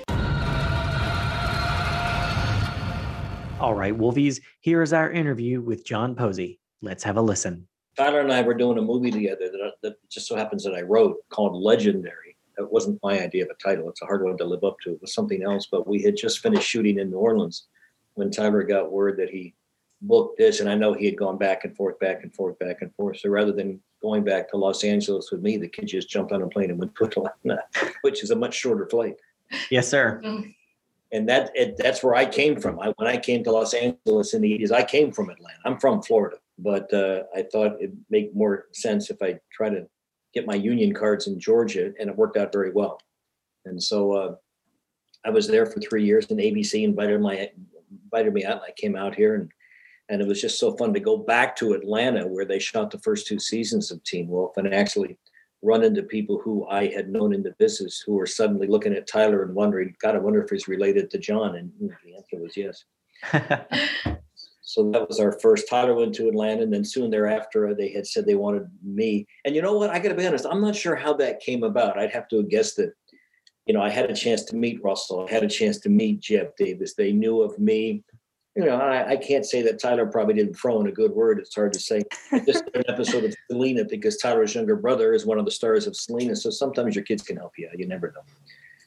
All right, Wolfies, here is our interview with John Posey. Let's have a listen. Tyler and I were doing a movie together that, that just so happens that I wrote called Legendary. That wasn't my idea of a title. It's a hard one to live up to. It was something else, but we had just finished shooting in New Orleans when Tyler got word that he booked this. And I know he had gone back and forth, back and forth, back and forth. So rather than going back to Los Angeles with me, the kid just jumped on a plane and went to Atlanta, which is a much shorter flight. Yes, sir. Mm. And that it, that's where I came from. I, when I came to Los Angeles in the 80s, I came from Atlanta. I'm from Florida, but uh, I thought it'd make more sense if I try to get my union cards in Georgia, and it worked out very well. And so uh, I was there for three years, and ABC invited my invited me out, and I came out here, and and it was just so fun to go back to Atlanta where they shot the first two seasons of Teen Wolf, and actually run into people who I had known in the business who were suddenly looking at Tyler and wondering, God, I wonder if he's related to John. And the answer was yes. So that was our first. Tyler went to Atlanta, and then soon thereafter, uh, they had said they wanted me. And you know what? I got to be honest. I'm not sure how that came about. I'd have to guessed that. You know, I had a chance to meet Russell. I had a chance to meet Jeff Davis. They knew of me. You know, I, I can't say that Tyler probably didn't throw in a good word. It's hard to say. Just an episode of Selena because Tyler's younger brother is one of the stars of Selena. So sometimes your kids can help you. You never know.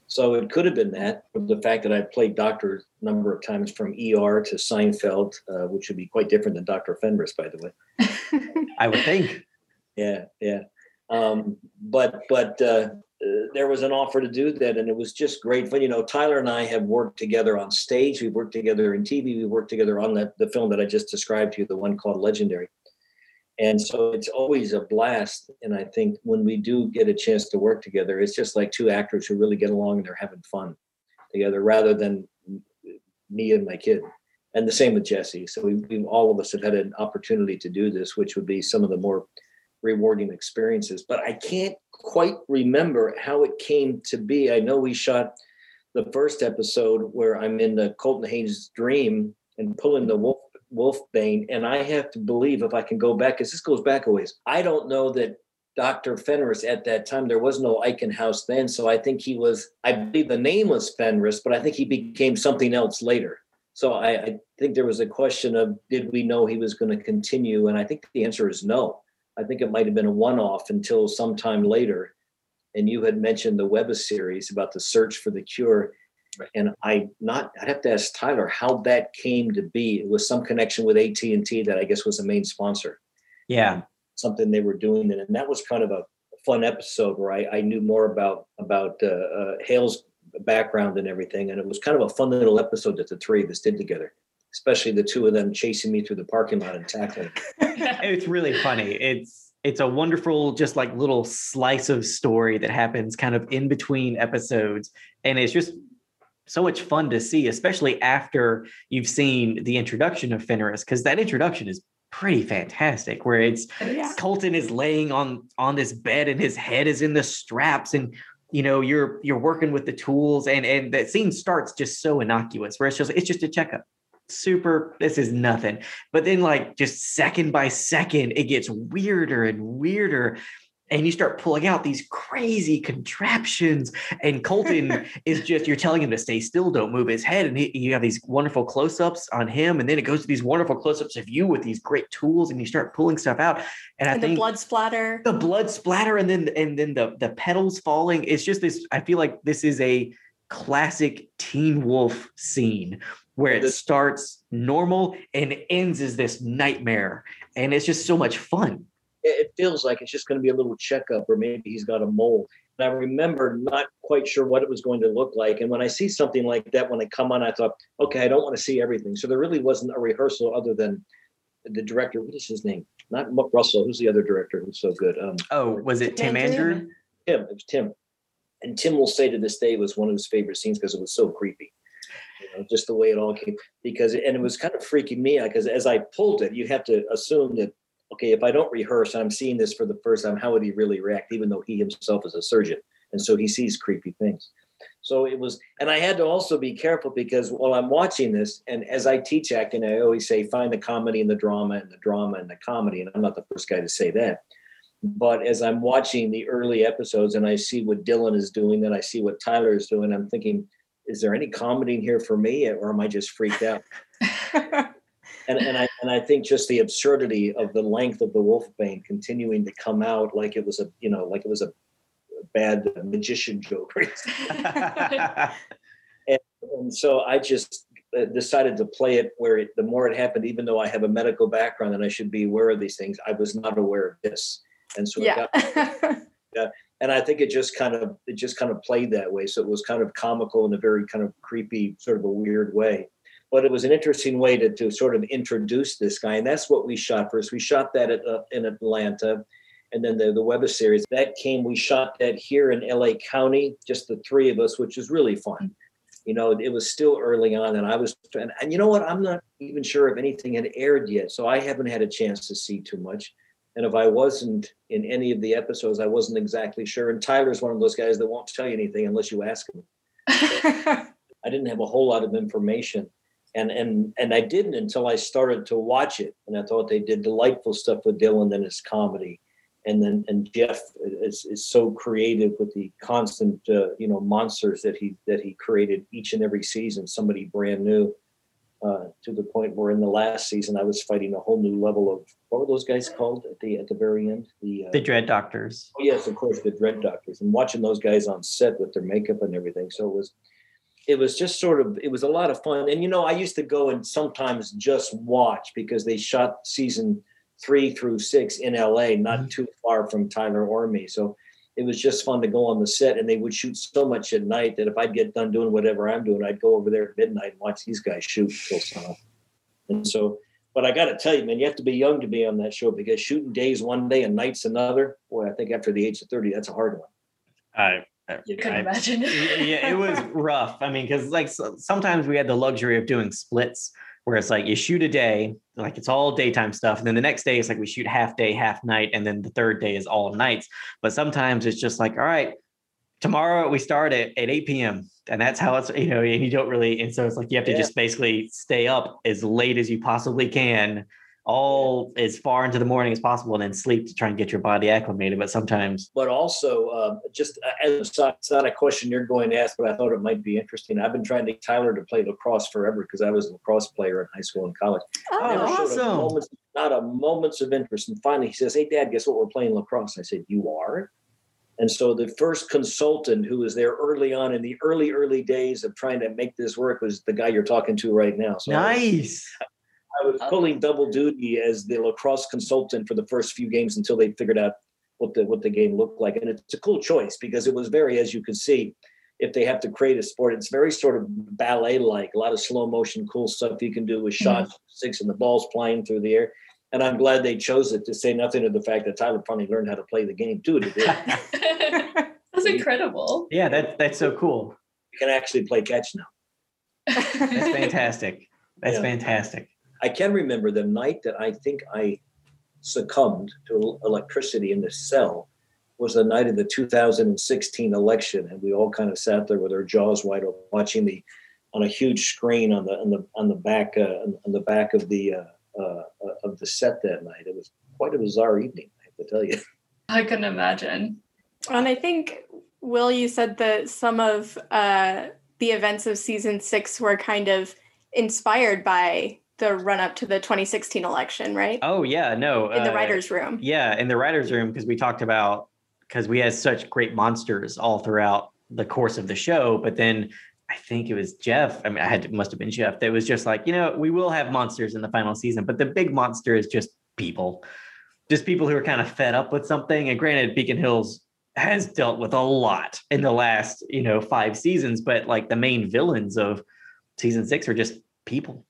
So it could have been that, the fact that I played Doctor a number of times from ER to Seinfeld, uh, which would be quite different than Doctor Fenris, by the way. I would think. Yeah, yeah. Um, but but uh, uh, there was an offer to do that, and it was just great fun. You know, Tyler and I have worked together on stage. We've worked together in TV. We worked together on that the film that I just described to you, the one called Legendary. And so it's always a blast. And I think when we do get a chance to work together, it's just like two actors who really get along and they're having fun together, rather than me and my kid. and the same with Jesse. So we, we all of us have had an opportunity to do this, which would be some of the more rewarding experiences. But I can't quite remember how it came to be. I know we shot the first episode where I'm in the Colton Haynes dream and pulling the wolf wolf bane, and I have to believe if I can go back, because this goes back a ways. I don't know that Dr. Fenris at that time. There was no Eichen House then, so I think he was. I believe the name was Fenris, but I think he became something else later. So I, I think there was a question of did we know he was going to continue, and I think the answer is no. I think it might have been a one-off until sometime later. And you had mentioned the Webba series about the search for the cure. And I not I'd have to ask Tyler how that came to be. It was some connection with AT and T that I guess was the main sponsor. Yeah, something they were doing, and that was kind of a fun episode where I, I knew more about about uh, uh, Hale's background and everything, and it was kind of a fun little episode that the three of us did together. Especially the two of them chasing me through the parking lot and tackling. it's really funny. It's it's a wonderful, just like little slice of story that happens kind of in between episodes, and it's just so much fun to see, especially after you've seen the introduction of Fenris, because that introduction is pretty fantastic. Where it's Yeah. Colton is laying on on this bed and his head is in the straps, and you know you're you're working with the tools, and and that scene starts just so innocuous, where it's just it's just a checkup. Super, this is nothing. But then, like, just second by second, it gets weirder and weirder. And you start pulling out these crazy contraptions. And Colton is just, you're telling him to stay still, don't move his head. And he, you have these wonderful close ups on him. And then it goes to these wonderful close ups of you with these great tools. And you start pulling stuff out. And I And think the blood splatter. the blood splatter and then and then the the petals falling it's just this i feel like this is a classic teen wolf scene where it starts normal and ends as this nightmare and it's just so much fun it it feels like it's just going to be a little checkup, or maybe he's got a mole. And I remember not quite sure what it was going to look like. And when I see something like that, when I come on, I thought, okay, I don't want to see everything. So there really wasn't a rehearsal other than the director. What is his name? Not Mark Russell. Who's the other director who's so good? Um, oh was it tim Andrew? andrew Tim. It was Tim. And Tim will say to this day it was one of his favorite scenes because it was so creepy. Know, just the way it all came. Because and it was kind of freaking me out because as I pulled it, you have to assume that okay, if I don't rehearse, I'm seeing this for the first time. How would he really react? Even though he himself is a surgeon, and so he sees creepy things. So it was, and I had to also be careful because while I'm watching this, and as I teach acting, I always say find the comedy and the drama, and the drama and the comedy. And I'm not the first guy to say that. But as I'm watching the early episodes and I see what Dylan is doing, and I see what Tyler is doing, I'm thinking, is there any comedy in here for me, or am I just freaked out? and and I and I think just the absurdity of the length of the Wolfbane continuing to come out like it was a you know like it was a bad magician joke. and so I just uh, decided to play it where it, the more it happened, even though I have a medical background and I should be aware of these things, I was not aware of this, and so it yeah. got and I think it just kind of it just kind of played that way. So it was kind of comical in a very kind of creepy, sort of a weird way. But it was an interesting way to, to sort of introduce this guy, and that's what we shot first. We shot that at, uh, in Atlanta, and then the the Webber series that came. We shot that here in L.A. County, just the three of us, which was really fun. You know, it was still early on, and I was, and, and you know what? I'm not even sure if anything had aired yet, so I haven't had a chance to see too much. And if I wasn't in any of the episodes, I wasn't exactly sure. And Tyler's one of those guys that won't tell you anything unless you ask him. I didn't have a whole lot of information. And and and I didn't until I started to watch it. And I thought they did delightful stuff with Dylan and his comedy. And then and Jeff is, is so creative with the constant uh, you know monsters that he that he created each and every season, somebody brand new. Uh, to the point where in the last season I was fighting a whole new level of what were those guys called at the at the very end? The uh, the dread doctors Oh, yes, of course, the Dread Doctors, and watching those guys on set with their makeup and everything. So it was, it was just sort of, it was a lot of fun. And you know, I used to go and sometimes just watch because they shot season three through six in L.A., not too far from Tyler or me. So it was just fun to go on the set, and they would shoot so much at night that if I'd get done doing whatever I'm doing, I'd go over there at midnight and watch these guys shoot till sunup. And so. But I got to tell you, man, you have to be young to be on that show because shooting days one day and nights another. Boy, I think after the age of 30, that's a hard one. I, You can I- imagine. yeah, it was rough. I mean, because like so, sometimes we had the luxury of doing splits where it's like you shoot a day, like it's all daytime stuff. And then the next day it's like we shoot half day, half night. And then the third day is all nights. But sometimes it's just like, all right, tomorrow we start at, at 8 p.m. And that's how it's, you know, and you don't really, and so it's like you have to Yeah. just basically stay up as late as you possibly can, all as far into the morning as possible, and then sleep to try and get your body acclimated. But sometimes, But also, uh, just as a side- it's not a question you're going to ask, but I thought it might be interesting. I've been trying to get Tyler to play lacrosse forever because I was a lacrosse player in high school and college. Oh, Never a awesome. moment's- not a moment's of interest. And finally, he says, "Hey, Dad, guess what? We're playing lacrosse." I said, "You are." And so the first consultant who was there early on in the early early days of trying to make this work was the guy you're talking to right now. So nice. I was pulling double duty as the lacrosse consultant for the first few games until they figured out what the what the game looked like. And it's a cool choice because it was very, as you can see, if they have to create a sport, it's very sort of ballet like, a lot of slow motion, cool stuff you can do with mm-hmm. shots, six, and the balls flying through the air. And I'm glad they chose it to say nothing of the fact that Tyler finally learned how to play the game too. To. That's incredible. yeah, that, that's so cool. You can actually play catch now. That's fantastic. That's Yeah. fantastic. I can remember the night that I think I succumbed to electricity in the cell was the night of the 2016 election, and we all kind of sat there with our jaws wide open, watching the on a huge screen on the on the on the back uh, on on the back of the uh, uh, uh, of the set that night. It was quite a bizarre evening, I have to tell you. I couldn't imagine. And I think, Will, you said that some of uh, the events of season six were kind of inspired by the run up to the 2016 election, right? Oh yeah, no. In the uh, writer's room. Yeah, in the writers' room because we talked about because we had such great monsters all throughout the course of the show, but then I think it was Jeff. I mean, I had to, must have been Jeff. That was just like, you know, we will have monsters in the final season, but the big monster is just people, just people who are kind of fed up with something. And granted, Beacon Hills has dealt with a lot in the last, you know, five seasons, but like the main villains of season six are just people,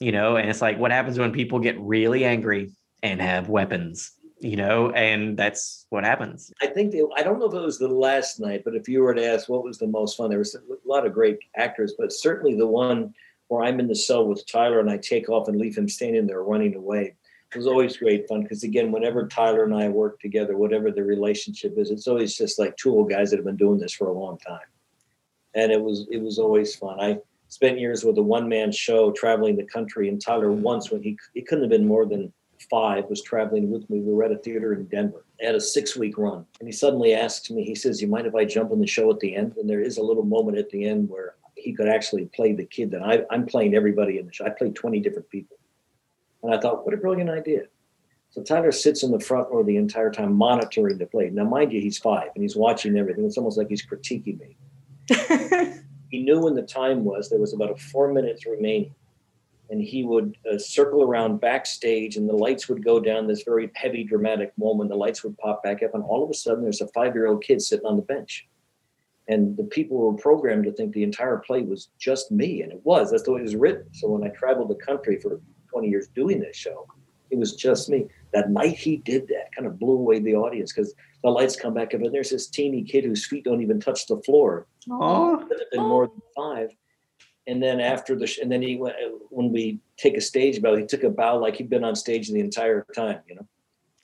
you know, and it's like what happens when people get really angry and have weapons, you know, and that's what happens. I think they, I don't know if it was the last night, but if you were to ask what was the most fun, there was a lot of great actors, but certainly the one where I'm in the cell with Tyler and I take off and leave him standing there running away. It was always great fun because again, whenever Tyler and I work together, whatever the relationship is, it's always just like two old guys that have been doing this for a long time. And it was it was always fun. I spent years with a one man show traveling the country, and Tyler mm-hmm. once when he he couldn't have been more than five was traveling with me. We were at a theater in Denver. I had a six week run. And he suddenly asks me, he says, You mind if I jump in the show at the end? And there is a little moment at the end where he could actually play the kid that I, I'm playing everybody in the show. I played 20 different people. And I thought, what a brilliant idea. So Tyler sits in the front row the entire time monitoring the play. Now, mind you, he's five and he's watching everything. It's almost like he's critiquing me. He knew when the time was, there was about a four minutes remaining. And he would uh, circle around backstage and the lights would go down this very heavy dramatic moment. The lights would pop back up and all of a sudden there's a five-year-old kid sitting on the bench. And the people were programmed to think the entire play was just me and it was. That's the way it was written. So when i traveled the country for 20 years doing this show it was just me. That night he did that kind of blew away the audience because the lights come back up and there's this teeny kid whose feet don't even touch the floor Oh, could have been more than five. And then after the, sh- and then he went, when we take a stage bow, he took a bow like he'd been on stage the entire time, you know?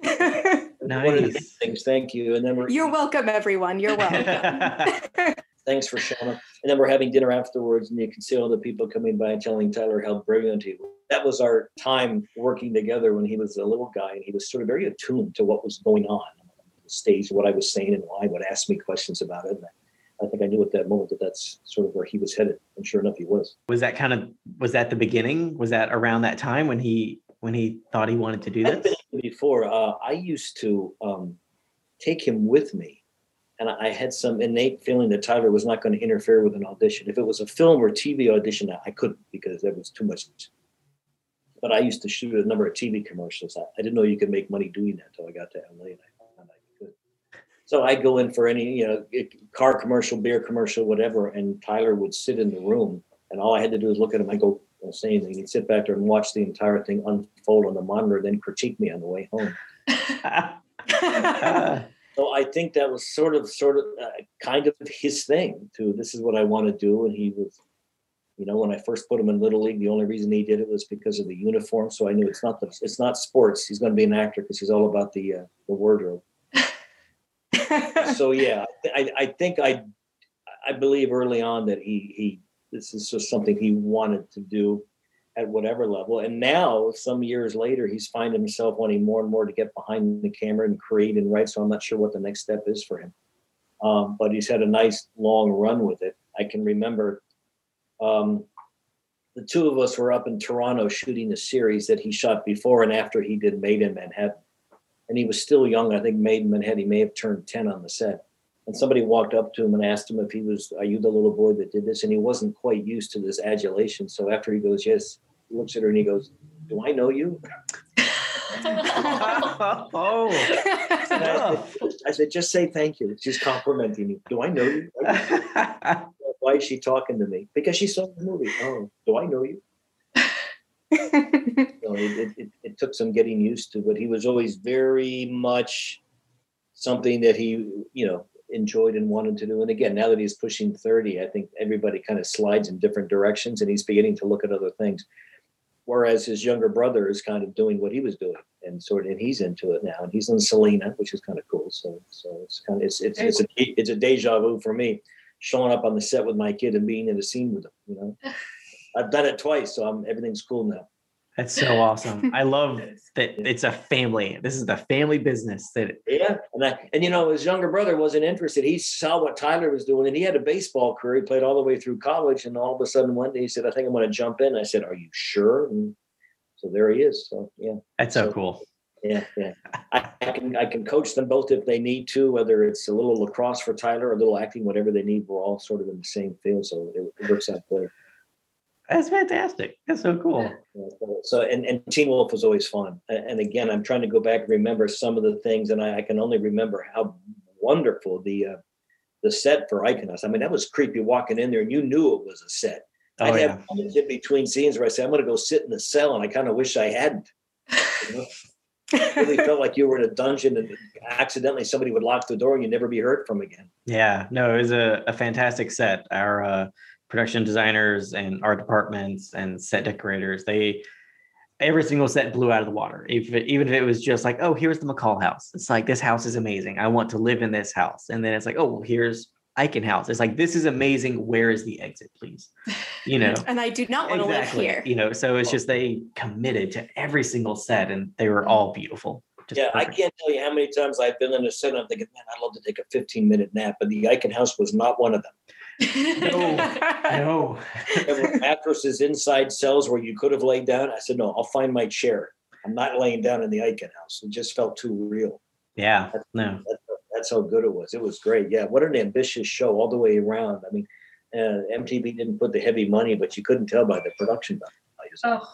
One of the nice. things, thank you. And then we're, You're welcome, everyone. You're welcome. thanks for showing up. And then we're having dinner afterwards and you can see all the people coming by and telling Tyler how brilliant he was. That was our time working together when he was a little guy and he was sort of very attuned to what was going on on the stage, what I was saying and why, would ask me questions about it. And I, think I knew at that moment that that's sort of where he was headed. And sure enough, he was. Was that kind of was that the beginning? Was that around that time when he when he thought he wanted to do this? before. Uh, I used to um, take him with me, and I had some innate feeling that Tyler was not going to interfere with an audition. If it was a film or TV audition, I- couldn't because there was too much. But I used to shoot a number of TV commercials. I, I didn't know you could make money doing that until I got to LA, and I found I could. So I'd go in for any, you know, car commercial, beer commercial, whatever, and Tyler would sit in the room, and all I had to do is look at him. I go, don't say anything. He'd sit back there and watch the entire thing unfold on the monitor, then critique me on the way home. So I think that was sort of, sort of, uh, kind of his thing. To this is what I want to do, and he was You know, when I first put him in Little League, the only reason he did it was because of the uniform. So I knew it's not the it's not sports. He's going to be an actor because he's all about the uh, the wardrobe. So yeah, I, I think I I believe early on that he he this is just something he wanted to do at whatever level. And now, some years later, he's finding himself wanting more and more to get behind the camera and create and write. So I'm not sure what the next step is for him. Um, but he's had a nice long run with it. I can remember um, the two of us were up in Toronto shooting a series that he shot before and after he did Maid in Manhattan. And he was still young. I think Maid in Manhattan, he may have turned 10 on the set. And somebody walked up to him and asked him if he was, Are you the little boy that did this? And he wasn't quite used to this adulation. So after he goes, Yes, he looks at her and he goes, Do I know you? oh, I, said, I said, Just say thank you. She's complimenting you. Do I know you? Why is she talking to me? Because she saw the movie. Oh, do I know you? So it, it, it took some getting used to, but he was always very much something that he, you know, enjoyed and wanted to do. And again, now that he's pushing 30, I think everybody kind of slides in different directions and he's beginning to look at other things. Whereas his younger brother is kind of doing what he was doing and sort of, and he's into it now and he's in Selena, which is kind of cool. So, so it's kind of, it's, it's, it's a, it's a deja vu for me showing up on the set with my kid and being in a scene with him, you know, I've done it twice. So I'm, everything's cool now. That's so awesome. I love that it's a family. This is the family business that Yeah, and I, and you know his younger brother wasn't interested. He saw what Tyler was doing, and he had a baseball career. He played all the way through college, and all of a sudden one day he said, "I think I'm going to jump in." I said, "Are you sure?" And so there he is. So yeah, that's so So- cool. yeah, yeah. I, I can I can coach them both if they need to, whether it's a little lacrosse for Tyler, or a little acting, whatever they need. We're all sort of in the same field, so it, it works out good. That's fantastic. That's so cool. So- and, and Teen Wolf was always fun. And, again, I'm trying to go back and remember some of the things, and I, I can only remember how wonderful the uh, the set for Eichen House. I mean, that was creepy walking in there, and you knew it was a set. Oh I'd yeah. have moments in between scenes where I said, "I'm going to go sit in the cell," and I kind of wish I hadn't. You know? It really felt like you were in a dungeon, and accidentally somebody would lock the door, and you'd never be heard from again. Yeah, no, it was a, a fantastic set. Our uh, production designers and art departments and set decorators, they every single set blew out of the water. If it, even if it was just like, oh, here's the McCall house. It's like this house is amazing. I want to live in this house. And then it's like, oh, well, here's Eichen House. It's like this is amazing. Where is the exit, please? You know. and I do not want to live here. You know, so it's just they committed to every single set and they were all beautiful. Just yeah, I can't tell you how many times I've been in a set. and I'm thinking, man, I'd love to take a 15 minute nap, but the Eichen House was not one of them. No. There were mattresses inside cells where you could have laid down. I said, no, I'll find my chair. I'm not laying down in the Eichen House. It just felt too real. yeah. No. That's, that's how good it was. It was great. Yeah, what an ambitious show all the way around. I mean, uh, MTV didn't put the heavy money, but you couldn't tell by the production values. Oh,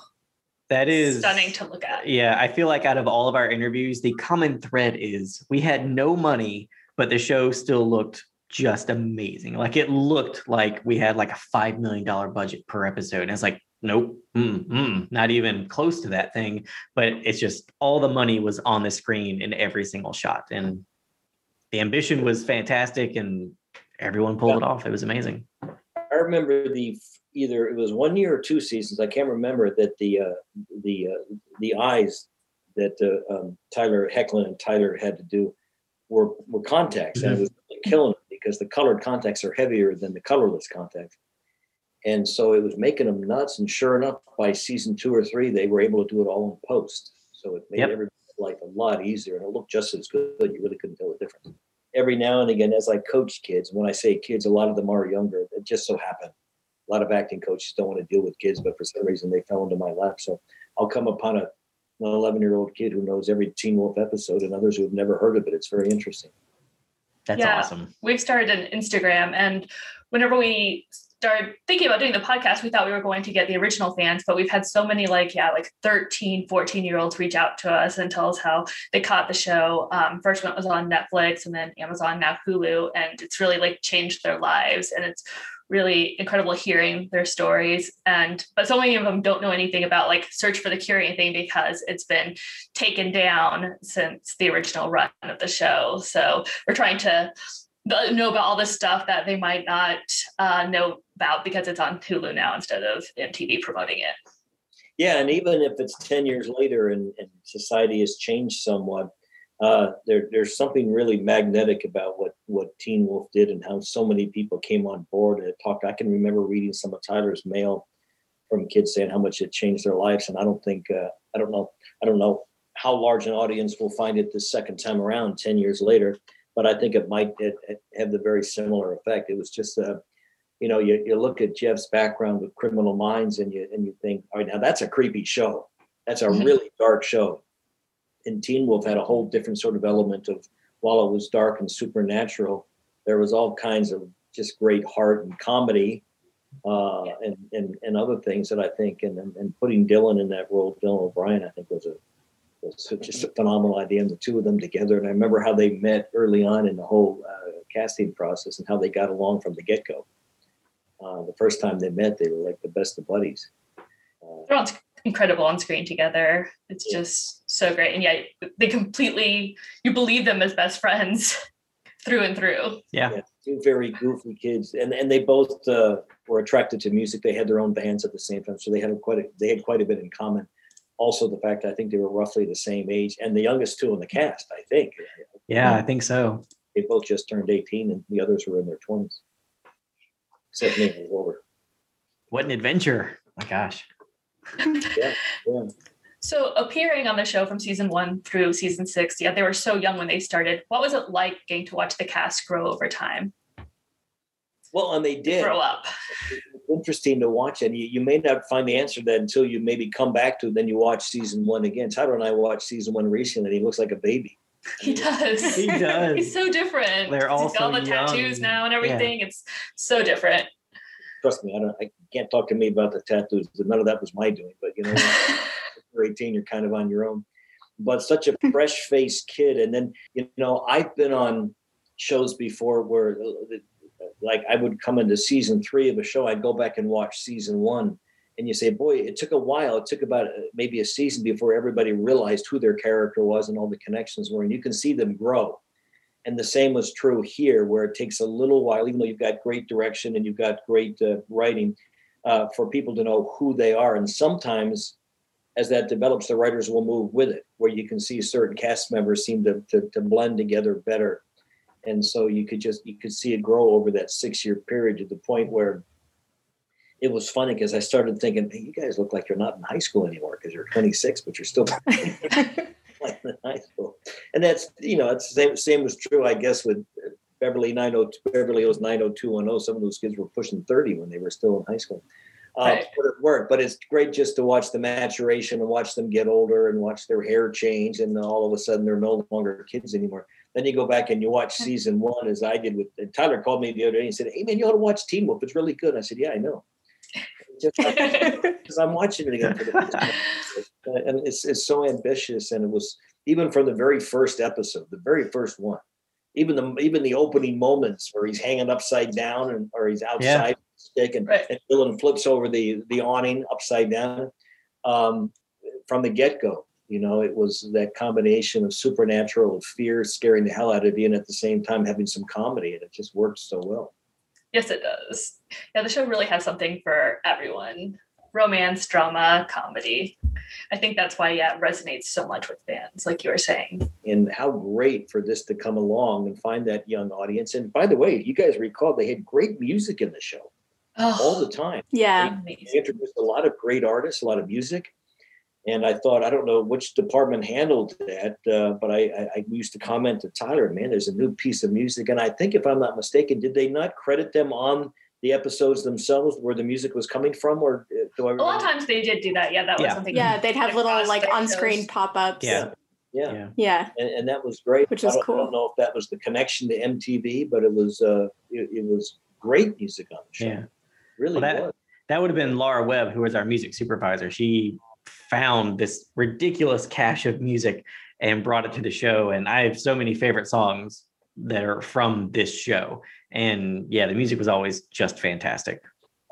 That is stunning to look at. Yeah, I feel like out of all of our interviews, the common thread is we had no money, but the show still looked just amazing. Like it looked like we had like a five million dollar budget per episode. And it's like, nope, mm, mm, not even close to that thing. But it's just all the money was on the screen in every single shot, and the ambition was fantastic, and everyone pulled it off. It was amazing. I remember the either it was one year or two seasons. I can't remember that the uh, the uh, the eyes that uh, um, Tyler Hoechlin and Tyler had to do were were contacts, and it was killing them because the colored contacts are heavier than the colorless contacts. And so it was making them nuts. And sure enough, by season two or three, they were able to do it all in post. So it made Yep. everybody's life a lot easier, and it looked just as good. You really couldn't tell the difference. Every now and again, as I coach kids, when I say kids, a lot of them are younger. It just so happened a lot of acting coaches don't want to deal with kids, but for some reason they fell into my lap. So I'll come upon a, an 11 year old kid who knows every Teen Wolf episode and others who have never heard of it. It's very interesting. That's Yeah. awesome. We've started an Instagram, and whenever we started thinking about doing the podcast, we thought we were going to get the original fans, but we've had so many like, yeah, like 13, 14 year olds reach out to us and tell us how they caught the show. Um, first one was on Netflix and then Amazon, now Hulu, and it's really like changed their lives. And it's really incredible hearing their stories. And but so many of them don't know anything about like search for the cure anything because it's been taken down since the original run of the show. So we're trying to know about all this stuff that they might not uh, know about because it's on Hulu now instead of MTV promoting it. Yeah, and even if it's ten years later and, and society has changed somewhat, uh, there, there's something really magnetic about what what Teen Wolf did and how so many people came on board and talked. I can remember reading some of Tyler's mail from kids saying how much it changed their lives, and I don't think uh, I don't know I don't know how large an audience will find it the second time around ten years later, but I think it might it, it have the very similar effect. It was just a you know, you, you look at Jeff's background with Criminal Minds and you and you think, all right, now that's a creepy show. That's a Mhm. really dark show. And Teen Wolf had a whole different sort of element of while it was dark and supernatural, there was all kinds of just great heart and comedy uh, and, and and other things that I think and and and putting Dylan in that role, Dylan O'Brien, I think was a was just a phenomenal idea, and the two of them together. And I remember how they met early on in the whole uh, casting process and how they got along from the get go. Uh, the first time they met, they were like the best of buddies. Uh, They're on, incredible on screen together. It's Yeah. just so great. And yeah, they completely, you believe them as best friends through and through. Yeah. yeah, two very goofy kids, and and they both uh, were attracted to music. They had their own bands at the same time, so they had quite a, they had quite a bit in common. Also, the fact I think they were roughly the same age, and the youngest two in the cast, I think, Yeah, I think so. they both just turned eighteen, and the others were in their twenties. Except me, I was older. What an adventure. My gosh. Yeah. So appearing on the show from season one through season six, yeah, they were so young when they started. What was it like getting to watch the cast grow over time, Well, and they did. grow up? It's interesting to watch, and you, you may not find the answer to that until you maybe come back to. it, Then you watch season one again. Tyler and I watched season one recently, and he looks like a baby. He does. He does. He's so different. They're all He's all so the young. tattoos now and everything. It's so different. Trust me, I don't. I can't talk to me about the tattoos. None of that was my doing. But you know, you're 18, you're kind of on your own. But such a fresh-faced kid, and then you know, I've been on shows before where, uh, like, I would come into season three of a show. I'd go back and watch season one, and you say, "Boy, it took a while. It took about uh, maybe a season before everybody realized who their character was and all the connections were." And you can see them grow. And the same was true here, where it takes a little while, even though you've got great direction and you've got great uh, writing, uh, for people to know who they are. And sometimes, as that develops, the writers will move with it, where you can see certain cast members seem to, to, to blend together better. And so you could just you could see it grow over that six year period to the point where it was funny because I started thinking, hey, you guys look like you're not in high school anymore because you're 26, but you're still like in high school. And that's you know, it's the same same was true, I guess, with Beverly 902 Beverly Hills 90210. Some of those kids were pushing 30 when they were still in high school. Uh, Right. But it worked. But it's great just to watch the maturation and watch them get older and watch their hair change, and all of a sudden they're no longer kids anymore. Then you go back and you watch season one, as I did with and Tyler called me the other day and said, "Hey man, you ought to watch Teen Wolf. It's really good." I said, "Yeah, I know." Because I'm watching it again for the first time. And it's it's so ambitious and it was even from the very first episode the very first one even the even the opening moments where he's hanging upside down and or he's outside with the stick and, Right. and Dylan flips over the the awning upside down um, from the get-go you know it was that combination of supernatural of fear scaring the hell out of you and at the same time having some comedy and it just worked so well Yes, it does. Yeah, the show really has something for everyone romance, drama, comedy. I think that's why, yeah, it resonates so much with fans, like you were saying. and how great for this to come along and find that young audience. And by the way, you guys recall they had great music in the show oh, all Oh, the time. yeah. They amazing. introduced a lot of great artists, a lot of music. And I thought, I don't know which department handled that, uh, but I, I, I used to comment to Tyler, man, there's a new piece of music. And I think, if I'm not mistaken, did they not credit them on the episodes themselves where the music was coming from? Or uh, do I A lot of times they did do that. Yeah, that was Yeah. something. Yeah, they'd have little like on-screen pop-ups. Yeah. Yeah. Yeah. Yeah. and, and that was great. Which I is don't- I cool. don't know if that was the connection to MTV, but it was uh, it, it was great music on the show. Yeah. really Well, that- was. That would have been Laura Webb, who was our music supervisor. She found this ridiculous cache of music and brought it to the show. And I have so many favorite songs that are from this show. And yeah, the music was always just fantastic.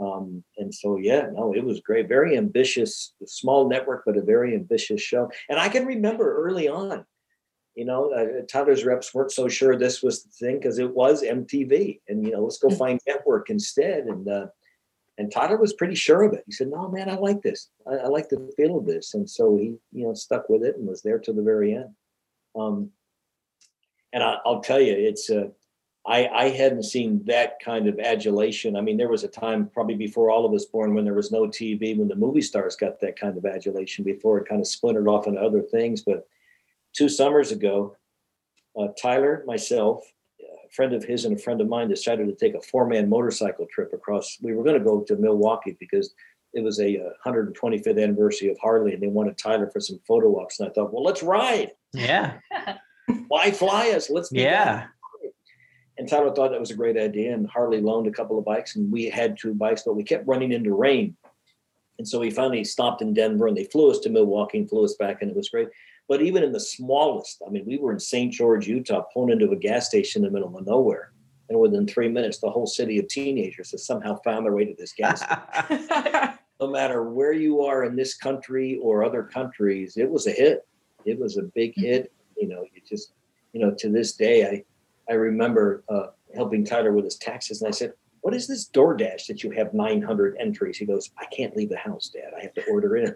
Um, and so yeah, no, it was great. Very ambitious, small network, but a very ambitious show. And I can remember early on, you know, uh, Tyler's reps weren't so sure this was the thing because it was MTV, and you know, let's go find network instead. And uh, and Tyler was pretty sure of it. He said, "No, man, I like this. I, I like the feel of this," and so he, you know, stuck with it and was there to the very end. Um, and I, will tell you, it's uh, I, hadn't seen that kind of adulation. I mean, there was a time probably before all of us born when there was no TV, when the movie stars got that kind of adulation before it kind of splintered off into other things. But two summers ago, uh, Tyler, myself, friend of his and a friend of mine decided to take a four-man motorcycle trip across. We were going to go to Milwaukee because it was a 125th uh, anniversary of Harley, and they wanted Tyler for some photo ops. And I thought, well, let's ride. Yeah. Why fly us? Let's yeah. And Tyler thought that was a great idea, and Harley loaned a couple of bikes, and we had two bikes, but we kept running into rain. And so we finally stopped in Denver, and they flew us to Milwaukee and flew us back, and it was great. But even in the smallest, I mean, we were in St. George, Utah, pulling into a gas station in the middle of nowhere. And within three minutes, the whole city of teenagers has somehow found their way to this gas station. no matter where you are in this country or other countries, it was a hit. It was a big mm-hmm. hit. You know, you just, you know, to this day, I, I remember uh, helping Tyler with his taxes, and I said, "What is this DoorDash that you have 900 entries?" He goes, "I can't leave the house, Dad. I have to order in."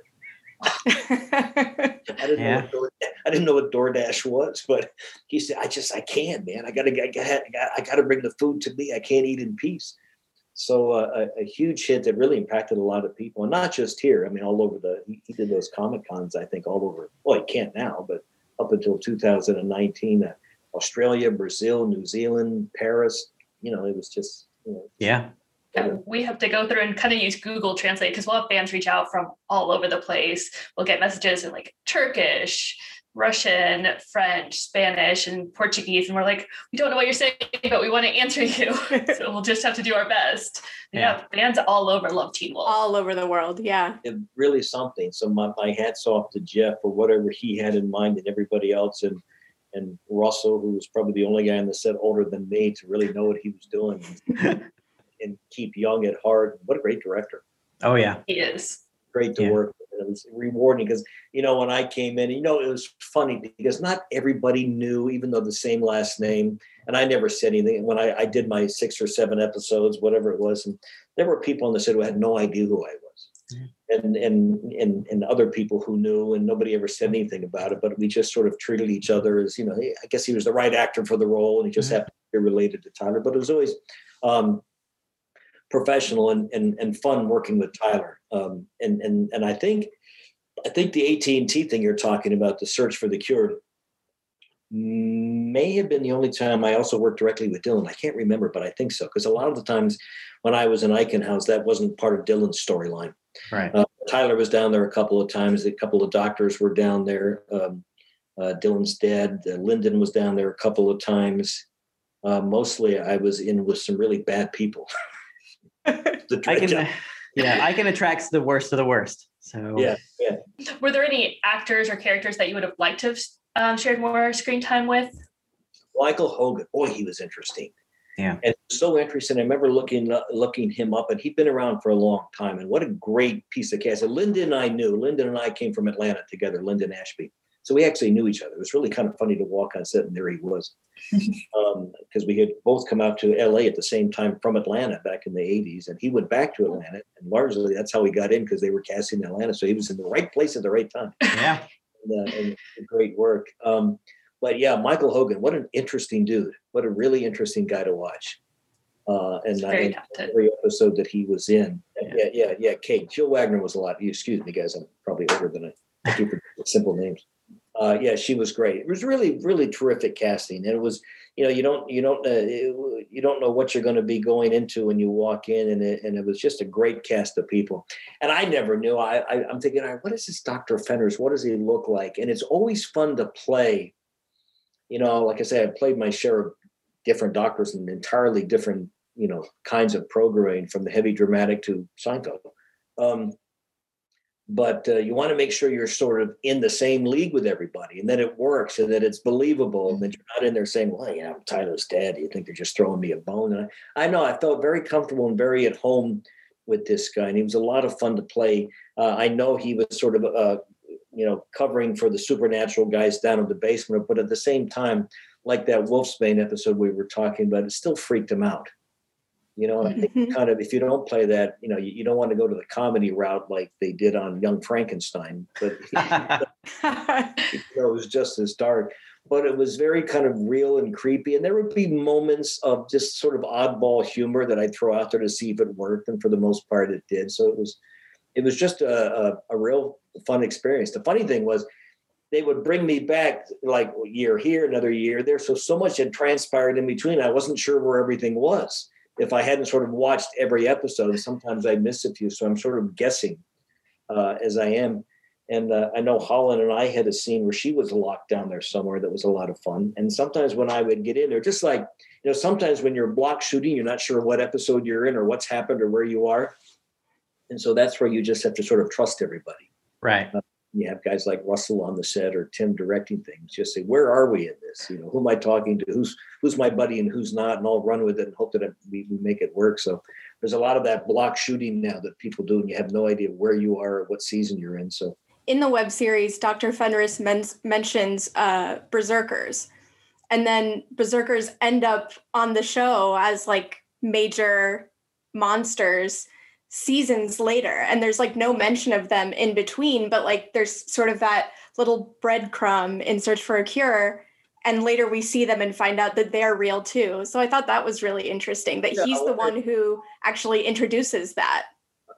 I didn't yeah. know what Door, I didn't know what DoorDash was, but he said, "I just I can't, man. I gotta I got I got to bring the food to me. I can't eat in peace." So uh, a, a, huge hit that really impacted a lot of people, and not just here. I mean, all over the he, he did those comic cons. I think all over. Well, he can't now, but up until 2019. Uh, Australia, Brazil, New Zealand, Paris. You know, it was just you know, yeah. Yeah, we have to go through and kind of use Google Translate because we'll have fans reach out from all over the place. We'll get messages in like Turkish, Russian, French, Spanish, and Portuguese. And we're like, we don't know what you're saying, but we want to answer you. so we'll just have to do our best. Yeah. yeah, fans all over love Teen Wolf. All over the world. Yeah. It really something. So my, my hat's off to Jeff for whatever he had in mind and everybody else. And and Russell, who was probably the only guy in the set older than me to really know what he was doing and keep young at heart. What a great director. Oh yeah. He is. Great to yeah. work with. It was rewarding because you know when I came in, you know, it was funny because not everybody knew, even though the same last name. And I never said anything. When I, I did my six or seven episodes, whatever it was, and there were people in the set who had no idea who I was. Mm-hmm and and and and other people who knew and nobody ever said anything about it but we just sort of treated each other as you know i guess he was the right actor for the role and he just mm-hmm. happened to be related to tyler but it was always um, professional and, and and fun working with tyler um, and and and i think i think the at&t thing you're talking about the search for the cure may have been the only time I also worked directly with Dylan. I can't remember, but I think so. Because a lot of the times when I was in Eichen House, that wasn't part of Dylan's storyline. Right. Uh, Tyler was down there a couple of times. A couple of doctors were down there. Um, uh, Dylan's dad, uh, Linden, was down there a couple of times. Uh, mostly, I was in with some really bad people. the Eichen, yeah, Eichen attracts the worst of the worst. So yeah, yeah. Were there any actors or characters that you would have liked to have um, shared more screen time with? Michael Hogan. Boy, he was interesting. Yeah. And so interesting. I remember looking uh, looking him up, and he'd been around for a long time. And what a great piece of cast. And Linden and I knew. Linden and I came from Atlanta together, Linden Ashby. So we actually knew each other. It was really kind of funny to walk on set, and there he was. Because um, we had both come out to LA at the same time from Atlanta back in the 80s. And he went back to Atlanta. And largely that's how he got in because they were casting in Atlanta. So he was in the right place at the right time. Yeah. and, uh, and great work. Um, but yeah, Michael Hogan, what an interesting dude. What a really interesting guy to watch. Uh, and I every episode that he was in. Yeah. yeah, yeah, yeah. Kate, Jill Wagner was a lot. Excuse me, guys. I'm probably older than I, I do for simple names. Uh, yeah, she was great. It was really, really terrific casting, and it was, you know, you don't, you don't, uh, you don't know what you're going to be going into when you walk in, and it, and it was just a great cast of people. And I never knew. I, I am thinking, what is this Doctor Fenris? What does he look like? And it's always fun to play you know, like I said, I played my share of different doctors and entirely different, you know, kinds of programming from the heavy dramatic to Seinfeld. Um, but uh, you want to make sure you're sort of in the same league with everybody and that it works and that it's believable and that you're not in there saying, well, yeah, I'm Tyler's. Do you think they're just throwing me a bone? And I, I know I felt very comfortable and very at home with this guy. And he was a lot of fun to play. Uh, I know he was sort of uh, you know, covering for the supernatural guys down in the basement. But at the same time, like that Wolfsbane episode we were talking about, it still freaked him out. You know, I think Mhm. kind of if you don't play that, you know, you, you don't want to go to the comedy route like they did on Young Frankenstein, but it was just as dark. But it was very kind of real and creepy. And there would be moments of just sort of oddball humor that I'd throw out there to see if it worked. And for the most part, it did. So it was, it was just a, a, a real fun experience. The funny thing was, they would bring me back like a year here, another year there. So so much had transpired in between. I wasn't sure where everything was. If I hadn't sort of watched every episode, sometimes I miss a few. So I'm sort of guessing uh, as I am. And uh, I know Holland and I had a scene where she was locked down there somewhere that was a lot of fun. And sometimes when I would get in there, just like, you know, sometimes when you're block shooting, you're not sure what episode you're in or what's happened or where you are. And so that's where you just have to sort of trust everybody. right. You have guys like Russell on the set or Tim directing things. Just say, where are we in this? You know, who am I talking to? Who's who's my buddy and who's not? And I'll run with it and hope that we, we make it work. So there's a lot of that block shooting now that people do, and you have no idea where you are or what season you're in. So in the web series, Dr. Fenris men- mentions uh, berserkers, and then berserkers end up on the show as like major monsters seasons later, and there's like no mention of them in between, but like there's sort of that little breadcrumb in search for a cure. And later we see them and find out that they're real too. So I thought that was really interesting that Yeah, he's I the one who actually introduces that.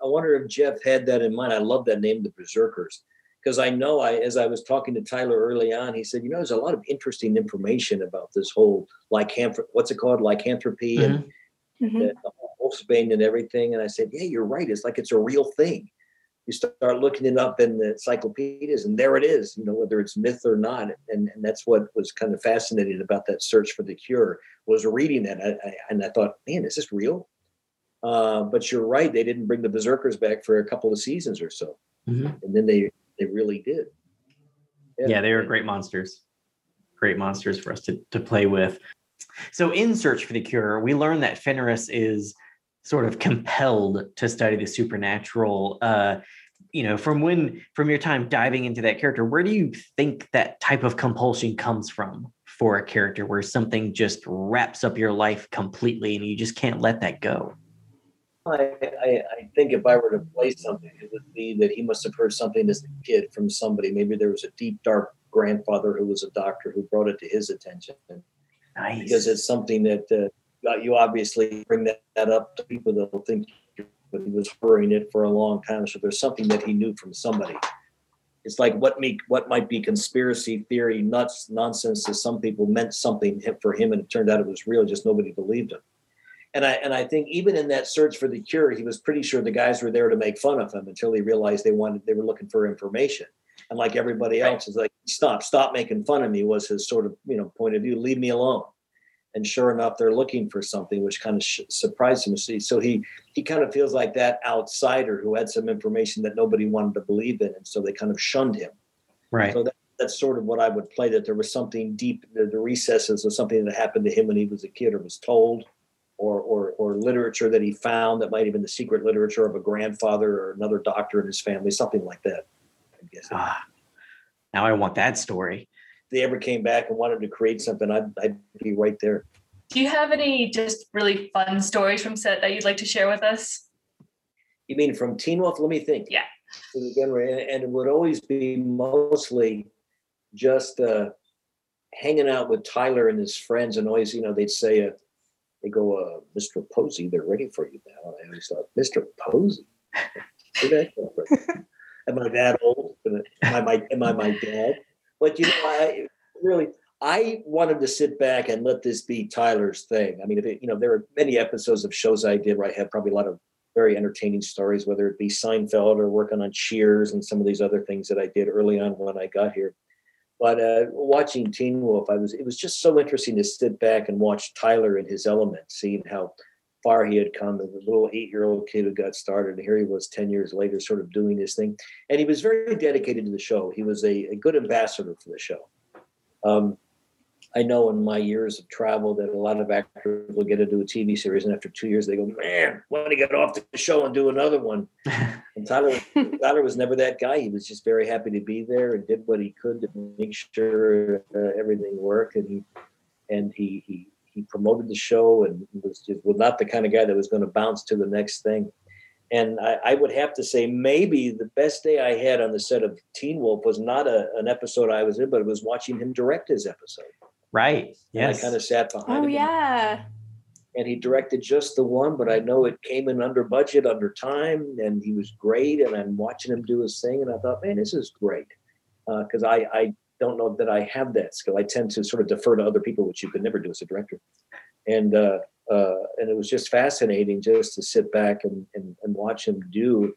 I wonder if Jeff had that in mind. I love that name, the Berserkers, because I know I, as I was talking to Tyler early on, he said, you know, there's a lot of interesting information about this whole lycanthropy. What's it called, lycanthropy and mm-hmm. Mhm. the, the Wolfsbane and everything. And I said, yeah, you're right. It's like it's a real thing. You start looking it up in the encyclopedias, and there it is. You know, whether it's myth or not. And and that's what was kind of fascinating about that search for the cure was reading that. I, I, and I thought, man, is this real? Uh, but you're right. They didn't bring the berserkers back for a couple of seasons or so, Mhm. and then they they really did. Yeah, they were great monsters. Great monsters for us to, to play with. So, in Search for the Cure, we learn that Fenris is sort of compelled to study the supernatural. Uh, you know, from when, from your time diving into that character, where do you think that type of compulsion comes from for a character where something just wraps up your life completely and you just can't let that go? I, I, I think if I were to play something, it would be that he must have heard something as a kid from somebody. Maybe there was a deep, dark grandfather who was a doctor who brought it to his attention. Nice. Because it's something that uh, you obviously bring that, that up to people that will think he was hurrying it for a long time. So there's something that he knew from somebody. It's like what make what might be conspiracy theory nuts nonsense to some people meant something for him, and it turned out it was real. Just nobody believed him. And I and I think even in that search for the cure, he was pretty sure the guys were there to make fun of him until he realized they wanted they were looking for information. And like everybody else, is like stop, stop making fun of me was his sort of you know point of view. Leave me alone. And sure enough, they're looking for something, which kind of sh- surprised him to see. So he he kind of feels like that outsider who had some information that nobody wanted to believe in, and so they kind of shunned him. right. So that, that's sort of what I would play. That there was something deep, the, the recesses of something that happened to him when he was a kid, or was told, or or or literature that he found that might have been the secret literature of a grandfather or another doctor in his family, something like that. I Ah, now I want that story. If they ever came back and wanted to create something, I'd, I'd be right there. Do you have any just really fun stories from set that you'd like to share with us? You mean from Teen Wolf? Let me think. Yeah. Again, and it would always be mostly just uh, hanging out with Tyler and his friends, and always, you know, they'd say, uh, they go, uh, "Mr. Posey, they're ready for you now." And I always thought, "Mr. Posey, am I that old? Am I my am I my dad?" But you know, I really I wanted to sit back and let this be Tyler's thing. I mean, it, you know, there are many episodes of shows I did where I had probably a lot of very entertaining stories, whether it be Seinfeld or working on Cheers and some of these other things that I did early on when I got here. But uh, watching Teen Wolf, I was it was just so interesting to sit back and watch Tyler in his element, seeing how far he had come as a little eight-year-old kid who got started, and here he was ten years later, sort of doing this thing. And he was very dedicated to the show. He was a, a good ambassador for the show. Um, I know in my years of travel that a lot of actors will get into a TV series, and after two years they go, "Man, why don't I get off the show and do another one?" And Tyler, Tyler was never that guy. He was just very happy to be there and did what he could to make sure uh, everything worked. And he and he he he promoted the show and was just was not the kind of guy that was going to bounce to the next thing. And I, I, would have to say maybe the best day I had on the set of Teen Wolf was not a, an episode I was in, but it was watching him direct his episode. Right. Yes. I kind of sat behind oh, him. yeah. And he directed just the one, but I know it came in under budget, under time, and he was great. And I'm watching him do his thing, and I thought, man, this is great. Because uh, I, I don't know that I have that skill. I tend to sort of defer to other people, which you could never do as a director. And uh, uh, and it was just fascinating just to sit back and, and, and watch him do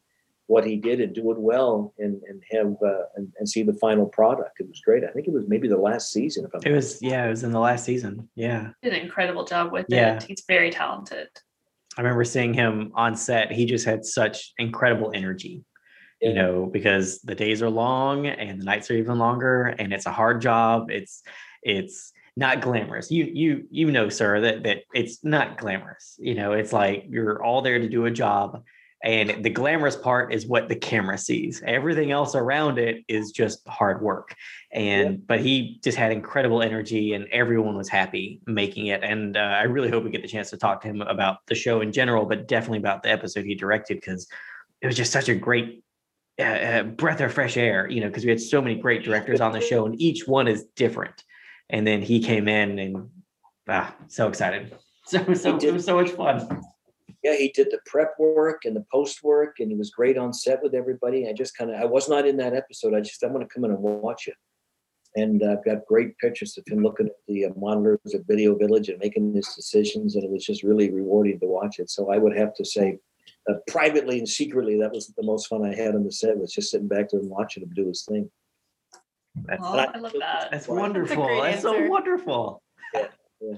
what he did and do it well and and have uh, and, and, see the final product. It was great. I think it was maybe the last season. If I'm it was yeah, it was in the last season. Yeah, did an incredible job with yeah. it. He's very talented. I remember seeing him on set. He just had such incredible energy. Yeah. You know, because the days are long and the nights are even longer, and it's a hard job. It's it's not glamorous. You you you know, sir, that that it's not glamorous. You know, it's like you're all there to do a job and the glamorous part is what the camera sees everything else around it is just hard work and yeah. but he just had incredible energy and everyone was happy making it and uh, i really hope we get the chance to talk to him about the show in general but definitely about the episode he directed because it was just such a great uh, uh breath of fresh air you know because we had so many great directors on the show and each one is different and then he came in and ah, so excited so so it was so much fun yeah, he did the prep work and the post work, and he was great on set with everybody. I just kind of, I was not in that episode. I just, I want to come in and watch it. And uh, I've got great pictures of him looking at the monitors at Video Village and making his decisions, and it was just really rewarding to watch it. So I would have to say, uh, privately and secretly, that was the most fun I had on the set. Was just sitting back there and watching him do his thing. That's, oh, I, I, love that. That's wonderful. That's, that's so wonderful. Yeah, yeah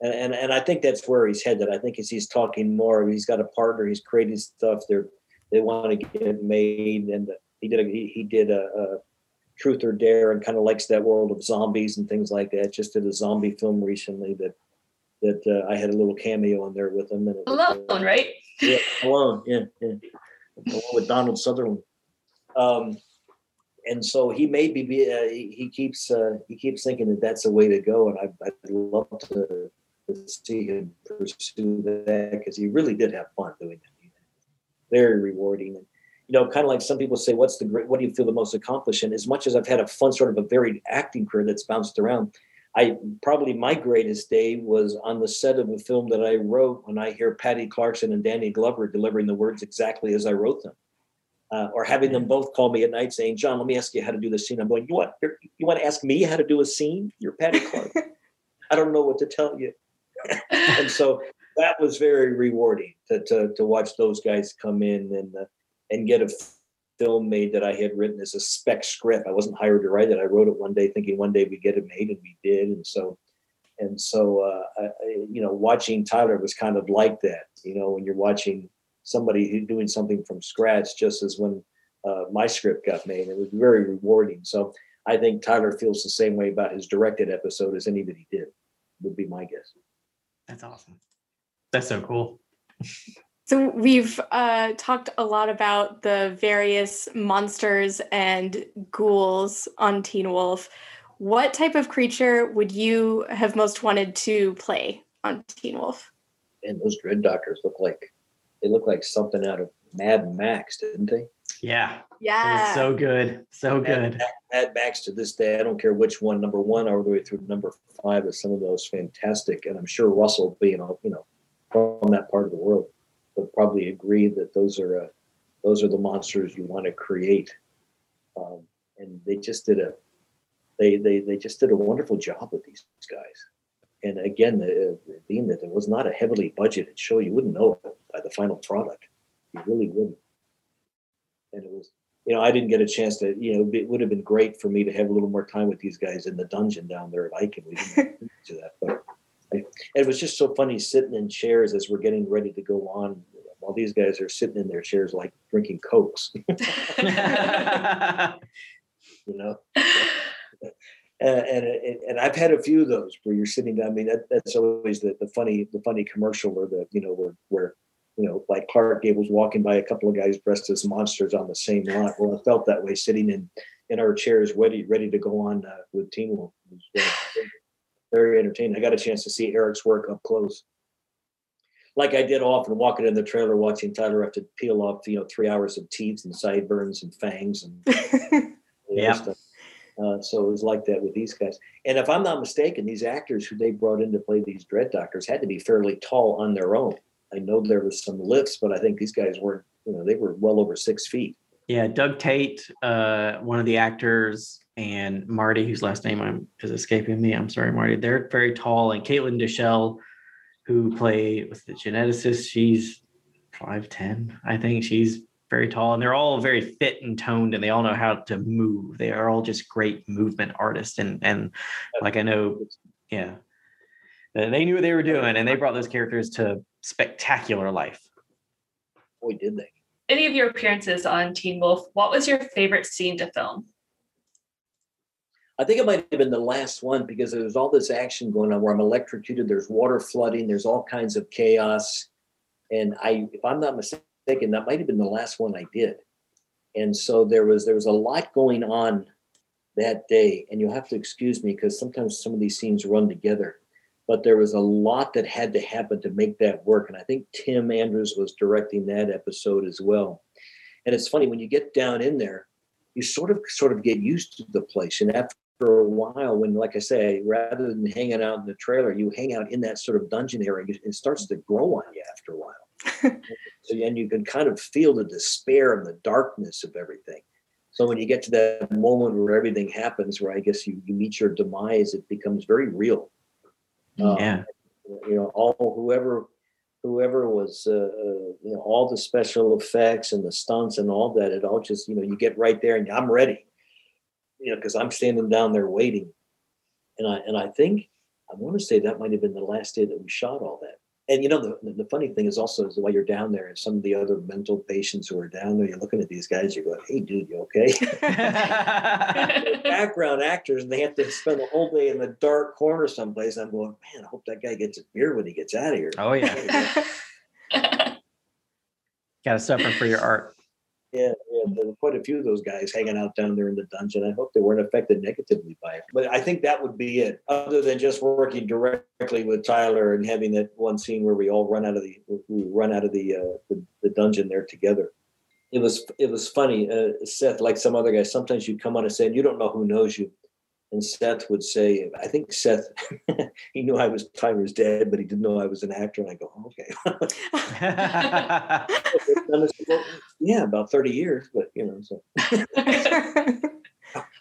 and, and and I think that's where he's headed. I think as he's talking more, he's got a partner. He's creating stuff. They're they want to get it made, and he did a he, he did a, a Truth or Dare, and kind of likes that world of zombies and things like that. Just did a zombie film recently that that uh, I had a little cameo in there with him. And alone, was, uh, right? Yeah, alone. Yeah, yeah. Along with Donald Sutherland. Um, and so he may be, uh, he keeps uh, he keeps thinking that that's the way to go, and I, I'd love to to see him pursue that because he really did have fun doing that. Very rewarding. And, you know, kind of like some people say, what's the great, what do you feel the most accomplished? And as much as I've had a fun sort of a varied acting career that's bounced around, I probably my greatest day was on the set of a film that I wrote when I hear Patty Clarkson and Danny Glover delivering the words exactly as I wrote them. Uh, or having them both call me at night saying, John, let me ask you how to do this scene. I'm going, you want, you want to ask me how to do a scene? You're Patty Clark. I don't know what to tell you. and so that was very rewarding to, to, to watch those guys come in and uh, and get a film made that I had written as a spec script. I wasn't hired to write it. I wrote it one day thinking one day we'd get it made, and we did. And so and so uh, I, you know, watching Tyler was kind of like that. You know, when you're watching somebody doing something from scratch, just as when uh, my script got made, it was very rewarding. So I think Tyler feels the same way about his directed episode as anybody did. Would be my guess. That's awesome. That's so cool. So we've uh, talked a lot about the various monsters and ghouls on Teen Wolf. What type of creature would you have most wanted to play on Teen Wolf? And those dread doctors look like they look like something out of Mad Max, didn't they? Yeah. Yeah. so good. So good. Mad, Mad Max to this day, I don't care which one, number one all the way through number five is some of those fantastic. And I'm sure Russell being you know from that part of the world would probably agree that those are uh, those are the monsters you want to create. Um, and they just did a they, they they just did a wonderful job with these guys. And again, the, being that it was not a heavily budgeted show, you wouldn't know it by the final product. You really wouldn't and it was you know I didn't get a chance to you know it would have been great for me to have a little more time with these guys in the dungeon down there at Eichen. We didn't do that, but it was just so funny sitting in chairs as we're getting ready to go on while these guys are sitting in their chairs like drinking cokes. you know. and, and and I've had a few of those where you're sitting down. I mean, that, that's always the, the funny the funny commercial or the you know where where you know like Clark Gable's walking by a couple of guys dressed as monsters on the same lot. Well, I felt that way sitting in in our chairs, ready ready to go on uh, with Teen Wolf. It was very, very entertaining. I got a chance to see Eric's work up close. Like I did often walking in the trailer watching Tyler have to peel off, you know, three hours of teeth and sideburns and fangs and Yeah. stuff. Uh, so it was like that with these guys. And if I'm not mistaken, these actors who they brought in to play these dread doctors had to be fairly tall on their own. I know there was some lifts, but I think these guys weren't, you know, they were well over six feet. Yeah, Doug Tait, uh, one of the actors, and Marty, whose last name I'm, is escaping me. I'm sorry, Marty. They're very tall, and Caitlin Deschelle, who play with the geneticist, she's five ten, I think. She's very tall, and they're all very fit and toned, and they all know how to move. They are all just great movement artists, and and like I know, yeah, they they knew what they were doing, and they brought those characters to spectacular life. Boy, did they. Any of your appearances on Teen Wolf, what was your favorite scene to film? I think it might have been the last one because there was all this action going on where I'm electrocuted. There's water flooding. There's all kinds of chaos. And I, if I'm not mistaken, that might have been the last one I did. And so there was there was a lot going on that day. And you'll have to excuse me because sometimes some of these scenes run together. But there was a lot that had to happen to make that work. And I think Tim Andrews was directing that episode as well. And it's funny when you get down in there, you sort of sort of get used to the place. And after for a while when like i say rather than hanging out in the trailer you hang out in that sort of dungeon area and it starts to grow on you after a while. So and you can kind of feel the despair and the darkness of everything. So when you get to that moment where everything happens where i guess you, you meet your demise it becomes very real. Uh, yeah. you know all whoever whoever was uh, uh, you know all the special effects and the stunts and all that it all just you know you get right there and i'm ready you know because i'm standing down there waiting. And i and i think i want to say that might have been the last day that we shot all that. And you know the, the funny thing is also is while you're down there and some of the other mental patients who are down there you're looking at these guys you're going hey dude you okay? Background actors and they have to spend the whole day in the dark corner someplace. I'm going man i hope that guy gets a beer when he gets out of here. Oh yeah, got to suffer for your art. Yeah, there were quite a few of those guys hanging out down there in the dungeon. I hope they weren't affected negatively by it. But I think that would be it. Other than just working directly with Tyler and having that one scene where we all run out of the we run out of the uh, the, the dungeon there together. It was it was funny. Uh, Seth, like some other guys, sometimes you come on and say, and you don't know who knows you. And Seth would say, I think Seth, he knew I was Tyler's dad, but he didn't know I was an actor. And I go, okay. yeah, about 30 years, but you know, so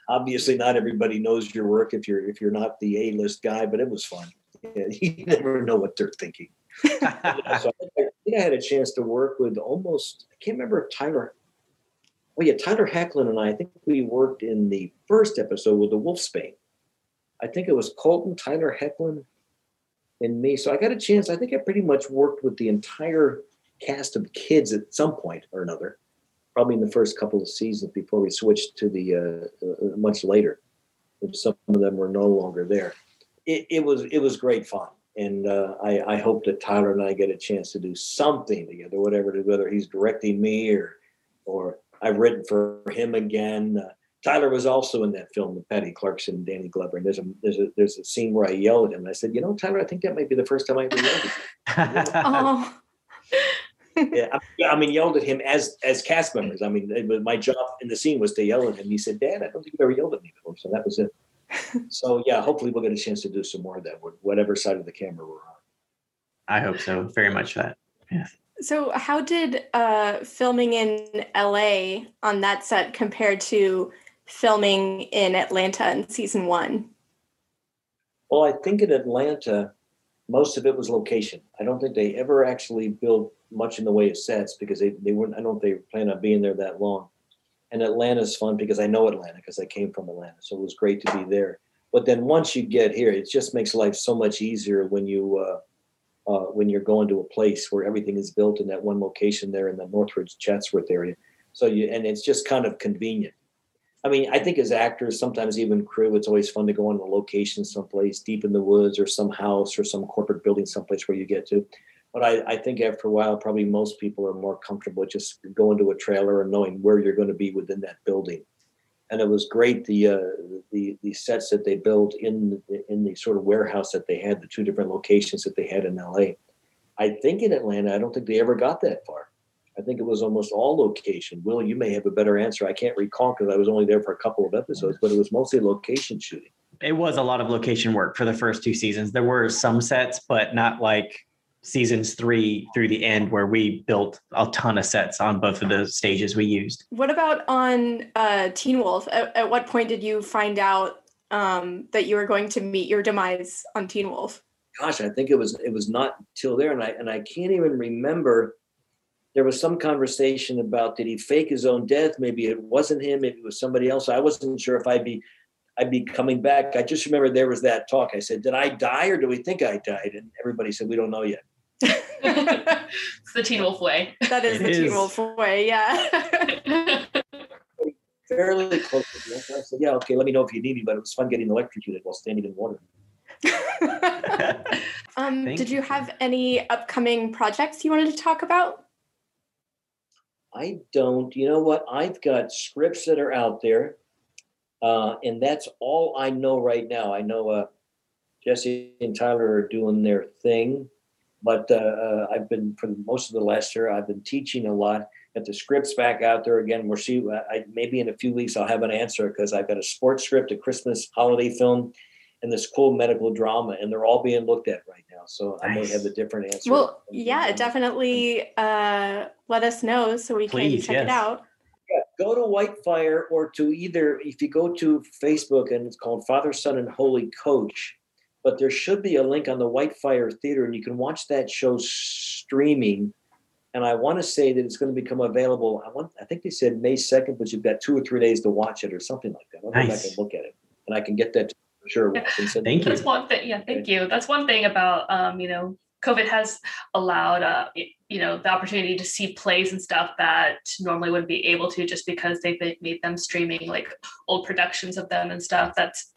obviously not everybody knows your work if you're if you're not the A-list guy, but it was fun. Yeah, you never know what they're thinking. so I I think I had a chance to work with almost I can't remember if Tyler. Oh yeah, Tyler Hoechlin and I. I think we worked in the first episode with the Wolfsbane. I think it was Colton, Tyler Hoechlin, and me. So I got a chance. I think I pretty much worked with the entire cast of kids at some point or another, probably in the first couple of seasons before we switched to the uh, uh, much later. Some of them were no longer there, it, it was it was great fun, and uh, I, I hope that Tyler and I get a chance to do something together, whatever whether he's directing me or or I've written for him again. Uh, Tyler was also in that film with Patty Clarkson and Danny Glover. And there's a there's a there's a scene where I yelled at him. And I said, you know, Tyler, I think that might be the first time I ever yelled at you. oh, yeah, I, I mean, yelled at him as as cast members. I mean, it my job in the scene was to yell at him. He said, "Dad, I don't think you've ever yelled at me before." So that was it. so yeah, hopefully we'll get a chance to do some more of that, whatever side of the camera we're on. I hope so. Very much that. Yeah. So how did uh, filming in LA on that set compare to filming in Atlanta in season one? Well, I think in Atlanta, most of it was location. I don't think they ever actually built much in the way of sets because they, they weren't, I don't think they planned on being there that long. And Atlanta's fun because I know Atlanta because I came from Atlanta. So it was great to be there. But then once you get here, it just makes life so much easier when you, uh, uh, when you're going to a place where everything is built in that one location there in the Northridge Chatsworth area. So you, and it's just kind of convenient. I mean, I think as actors, sometimes even crew, it's always fun to go on a location someplace deep in the woods or some house or some corporate building someplace where you get to. But I, I think after a while, probably most people are more comfortable just going to a trailer and knowing where you're going to be within that building. And it was great the uh, the the sets that they built in in the sort of warehouse that they had, the two different locations that they had in LA. I think in Atlanta, I don't think they ever got that far. I think it was almost all location. Will, you may have a better answer. I can't recall because I was only there for a couple of episodes, but it was mostly location shooting. It was a lot of location work for the first two seasons. There were some sets, but not like seasons three through the end where we built a ton of sets on both of the stages we used. What about on uh, Teen Wolf? At, at what point did you find out um, that you were going to meet your demise on Teen Wolf? Gosh, I think it was it was not till there, and I and I can't even remember. There was some conversation about did he fake his own death? Maybe it wasn't him. Maybe it was somebody else. I wasn't sure if I'd be I'd be coming back. I just remember there was that talk. I said, "Did I die or do we think I died?" And everybody said, "We don't know yet." It's the Teen Wolf way. That is It the is. Teen Wolf way, yeah. Fairly close to the end. I said, "Yeah, okay. Let me know if you need me." But it was fun getting electrocuted while standing in water. um, Thank did you. you have any upcoming projects you wanted to talk about? I don't. You know what? I've got scripts that are out there, uh, and that's all I know right now. I know uh, Jesse and Tyler are doing their thing, but uh, uh, I've been for most of the last year. I've been teaching a lot. Got the scripts back out there again. We'll see. I, maybe in a few weeks I'll have an answer because I've got a sports script, a Christmas holiday film, and this cool medical drama, and they're all being looked at right now. So I may have a different answer. Well, yeah, definitely uh, let us know so we can maybe Please, check it out. Yeah, go to Whitefire or to either if you go to Facebook and it's called Father, Son, and Holy Coach. But there should be a link on the Whitefire Theater, and you can watch that show streaming. And I want to say that it's going to become available. I want, I think they said May second, but you've got two or three days to watch it or something like that. I'll go back and look at it, and I can get that for sure. Yeah. Thank you. That's one thing. Yeah, thank you. That's one thing about um, you know, COVID has allowed uh, you know, the opportunity to see plays and stuff that normally wouldn't be able to just because they've made them streaming like old productions of them and stuff. That's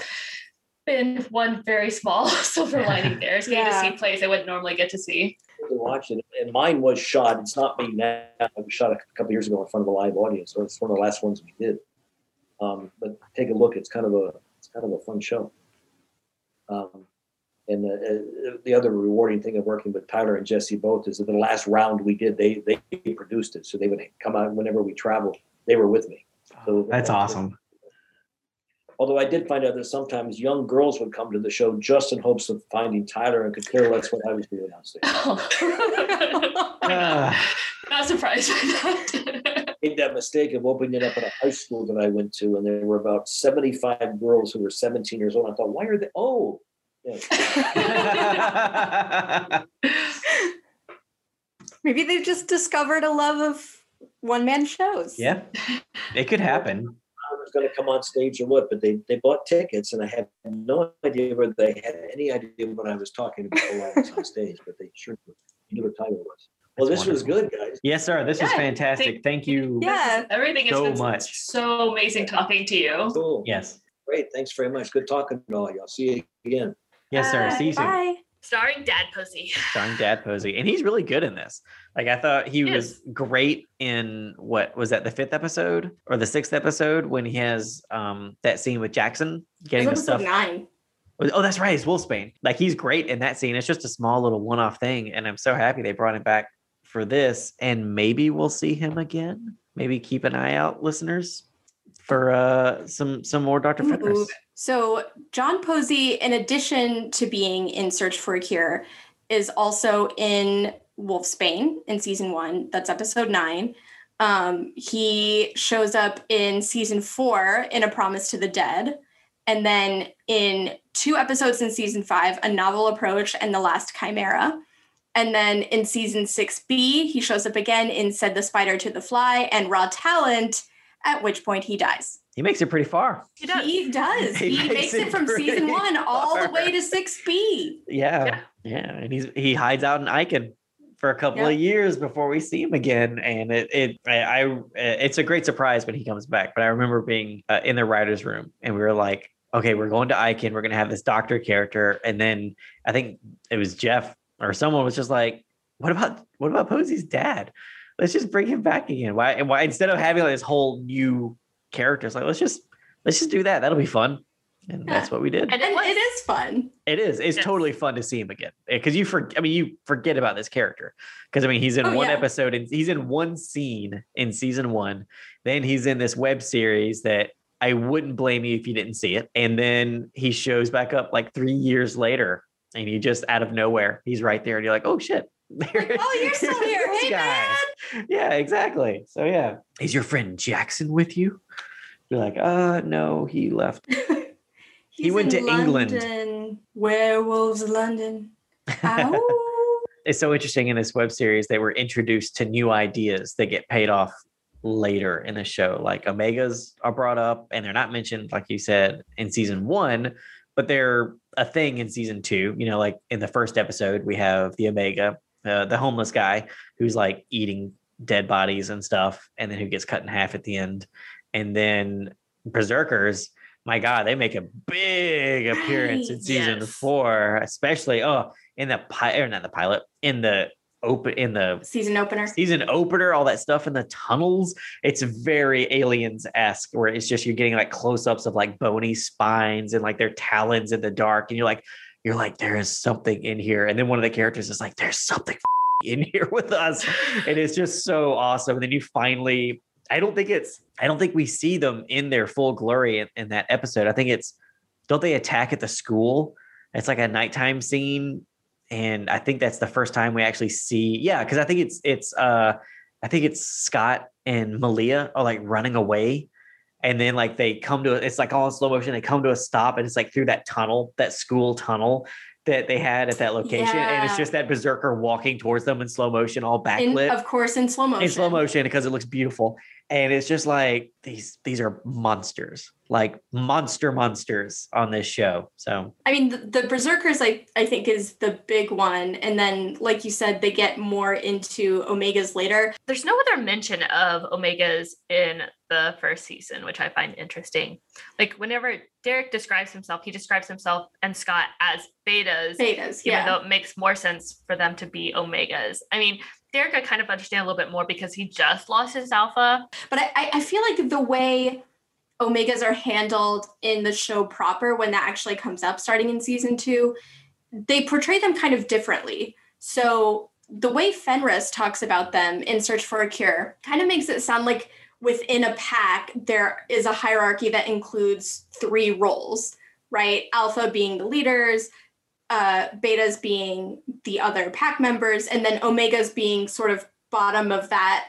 been one very small silver lining there. Is getting Yeah. to see plays I wouldn't normally get to see. to watch it. And mine was shot. It's not me now. It was shot a couple years ago in front of a live audience, so it's one of the last ones we did. Um, but take a look. It's kind of a it's kind of a fun show. Um, and the, uh, the other rewarding thing of working with Tyler and Jesse both is that the last round we did, they they produced it, so they would come out whenever we traveled. They were with me. So That's awesome. Although I did find out that sometimes young girls would come to the show just in hopes of finding Tyler and could care less what I was doing on stage. Ah, Not surprised by that. made that mistake of opening it up at a high school that I went to, and there were about 75 girls who were 17 years old. I thought, why are they? Oh, yeah. Maybe they've just discovered a love of one man shows. yeah, it could happen. I was going to come on stage or what, but they, they bought tickets, and I had no idea whether they had any idea what I was talking about while I was on stage, but they sure knew what time it was. Well, That's this was good, guys. Yes, sir. This was Yeah, fantastic. thank- Thank you. Yeah. Everything is So been much. so amazing talking to you. Cool. Yes. Great. Thanks very much. Good talking to all y'all. See you again. Yes, sir. Bye. See you soon. Bye. Starring Dad Posey. starring Dad Posey, and he's really good in this. Like I thought he He was great in what was that the fifth episode or the sixth episode when he has um that scene with Jackson getting the stuff. nine. Oh, that's right, it's Wolfsbane. Like he's great in that scene. It's just a small little one-off thing, and I'm so happy they brought him back for this. And maybe we'll see him again. Maybe keep an eye out, listeners, for uh some some more Dr. Ooh. So John Posey, in addition to being in Search for a Cure, is also in Wolfsbane in season one. That's episode nine. Um, he shows up in season four in A Promise to the Dead. And then in two episodes in season five, A Novel Approach and The Last Chimera. And then in season 6B, he shows up again in Said the Spider to the Fly and Raw Talent, at which point he dies. He makes it pretty far. He does. He does. He He, makes makes it it from season pretty one all the way to 6B. Yeah, Yeah. yeah, and he's he hides out in Eichen for a couple Yep. of years before we see him again, and it it I, I it's a great surprise when he comes back. But I remember being uh, in the writers' room, and we were like, okay, we're going to Eichen, we're gonna have this doctor character, and then I think it was Jeff or someone was just like, what about what about Posey's dad? Let's just bring him back again. Why and why instead of having like this whole new character, it's like let's just let's just do that. That'll be fun. And that's what we did. And And it was. it is fun. It is. It's Yes. totally fun to see him again because you for. I mean, you forget about this character because I mean, he's in Oh, one yeah. episode and he's in one scene in season one. Then he's in this web series that I wouldn't blame you if you didn't see it. And then he shows back up like three years later, and he just out of nowhere, he's right there, and you're like, oh shit. Like, oh, you're still here. Hey, guy. man. Yeah, exactly. So yeah, is your friend Jackson with you? You're like, uh, no, he left. He's went in to England. London. Werewolves London. It's so interesting in this web series they were introduced to new ideas that get paid off later in the show like omegas are brought up and they're not mentioned like you said in season one but they're a thing in season two you know like in the first episode we have the omega uh, the homeless guy who's like eating dead bodies and stuff and then who gets cut in half at the end and then berserkers my god they make a big appearance in season Yes. four especially oh in the pilot or not the pilot in the open in the Season opener. season opener all that stuff in the tunnels it's very aliens-esque where it's just you're getting like close-ups of like bony spines and like their talons in the dark and you're like you're like there is something in here. And then one of the characters is like there's something in here with us. And it's just so awesome. And then you finally i don't think it's i don't think we see them in their full glory in, in that episode. I think it's don't they attack at the school? It's like a nighttime scene. And i think that's the first time we actually see yeah because i think it's it's uh i think it's scott and malia are like running away and then like they come to it's like all in slow motion they come to a stop and it's like through that tunnel that school tunnel that they had at that location and it's just that berserker walking towards them in slow motion all In, backlit. of course, in slow motion. in slow motion. because it looks beautiful and it's just like these these are monsters like monster monsters on this show so I mean, the, the Berserkers, I, I think, is the big one. And then, like you said, they get more into Omegas later. There's no other mention of omegas in the first season, which I find interesting. Like whenever Derek describes himself, he describes himself and Scott as betas, Betas, even yeah. though it makes more sense for them to be omegas. I mean, Derek, I kind of understand a little bit more because he just lost his alpha. But I, I- feel like the way Omegas are handled in the show proper, when that actually comes up starting in season two, they portray them kind of differently. So the way Fenris talks about them in Search for a Cure kind of makes it sound like within a pack, there is a hierarchy that includes three roles, right? Alpha being the leaders, uh, betas being the other pack members, and then omegas being sort of bottom of that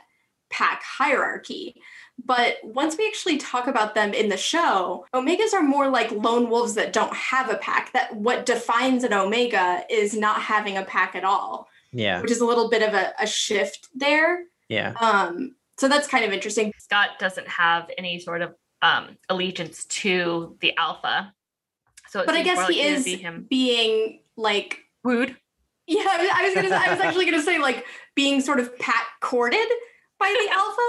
pack hierarchy. But once we actually talk about them in the show, omegas are more like lone wolves that don't have a pack. That what defines an omega is not having a pack at all, yeah which is a little bit of a, a shift there. yeah Um, so that's kind of interesting. Scott doesn't have any sort of um, allegiance to the alpha. So, it But I guess he like is him being like wooed. Yeah, I was, gonna. I was actually gonna say like being sort of pat courted by the alpha.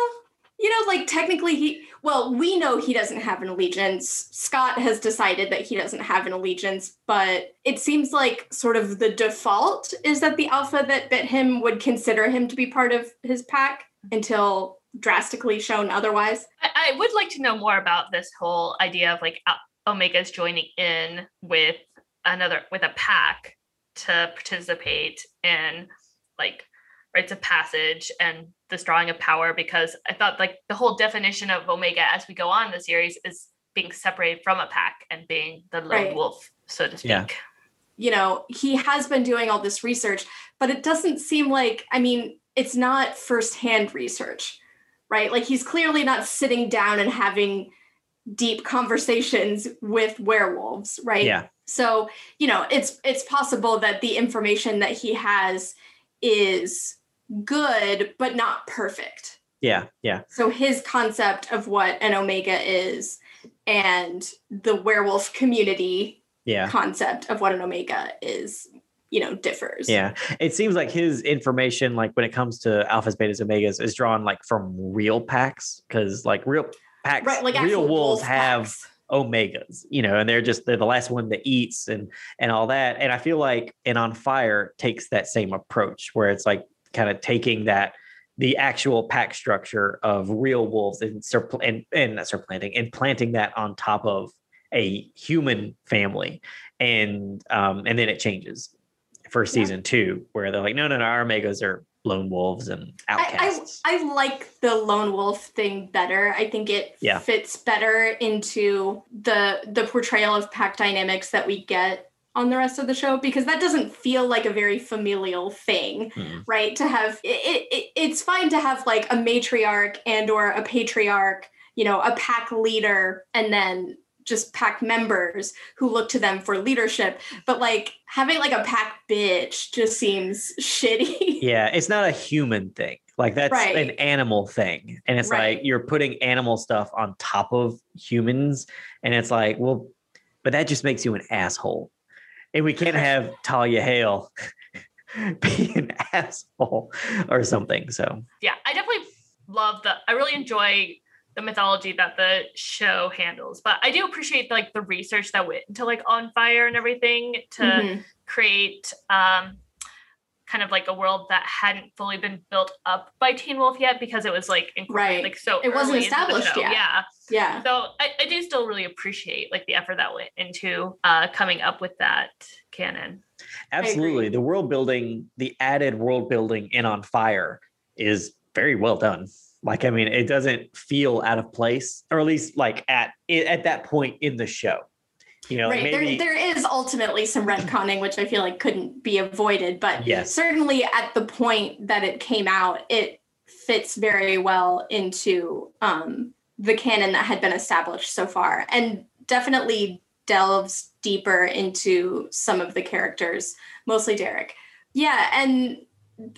You know, like technically he. Well, we know he doesn't have an allegiance. Scott has decided that he doesn't have an allegiance, but it seems like sort of the default is that the alpha that bit him would consider him to be part of his pack until drastically shown otherwise. I, I would like to know more about this whole idea of like Omega's joining in with another with a pack to participate in like rites of passage and this drawing of power because I thought like the whole definition of Omega as we go on the series is being separated from a pack and being the lone Right. wolf, so to speak. Yeah. you know, he has been doing all this research, but it doesn't seem like, I mean, it's not firsthand research, right? Like he's clearly not sitting down and having deep conversations with werewolves, right? yeah So, you know, it's it's possible that the information that he has is good but not perfect. yeah yeah So his concept of what an omega is and the werewolf community yeah concept of what an omega is you know, differs. Yeah. It seems like his information, like when it comes to alphas, betas, omegas, is drawn like from real packs because like real packs, Right, like real wolves wolf have packs. Omegas, you know, and they're just they're the last one that eats and and all that. And I feel like and on fire takes that same approach where it's like kind of taking that the actual pack structure of real wolves and surpl- and and not supplanting and planting that on top of a human family and um and then it changes for season two where they're like no no no our omegas are lone wolves and I, outcasts I, I like the lone wolf thing better. I think it Yeah. fits better into the the portrayal of pack dynamics that we get on the rest of the show because that doesn't feel like a very familial thing, Mm. right? To have it, it it's fine to have like a matriarch and or a patriarch, you know, a pack leader and then just pack members who look to them for leadership, but like having like a pack bitch just seems shitty. yeah it's not a human thing like that's an animal thing and it's Right. like you're putting animal stuff on top of humans and it's like well but that just makes you an asshole and we can't have talia hale be an asshole or something so yeah, I definitely love the. I really enjoy the mythology that the show handles, but I do appreciate like the research that went into like on fire and everything to Mhm. create um kind of like a world that hadn't fully been built up by Teen Wolf yet because it was like incorporated, Right. like so It wasn't early into the established yet. Yeah. Yeah. So I, I do still really appreciate like the effort that went into uh coming up with that canon. absolutely the world building the added world building in on fire is very well done like i mean it doesn't feel out of place or at least like at at that point in the show you know right. maybe There, there is ultimately some retconning, which I feel like couldn't be avoided, but Yes. certainly at the point that it came out, it fits very well into um, the canon that had been established so far, and definitely delves deeper into some of the characters, mostly Derek. Yeah, and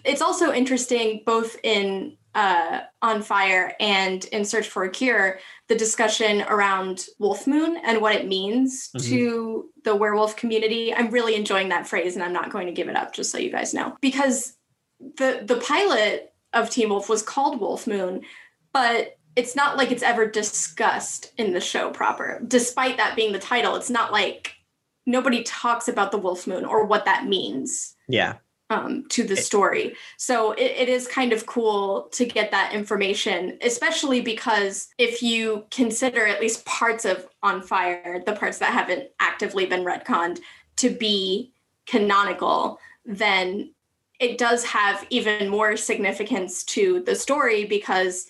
it's also interesting both in uh, On Fire and in Search for a Cure the discussion around Wolf Moon and what it means Mhm. to the werewolf community. I'm really enjoying that phrase and I'm not going to give it up just so you guys know. Because the the pilot of Teen Wolf was called Wolf Moon, but it's not like it's ever discussed in the show proper. Despite that being the title, it's not like nobody talks about the Wolf Moon or what that means yeah um, to the story. So it, it is kind of cool to get that information, especially because if you consider at least parts of On Fire, the parts that haven't actively been retconned, to be canonical, then it does have even more significance to the story because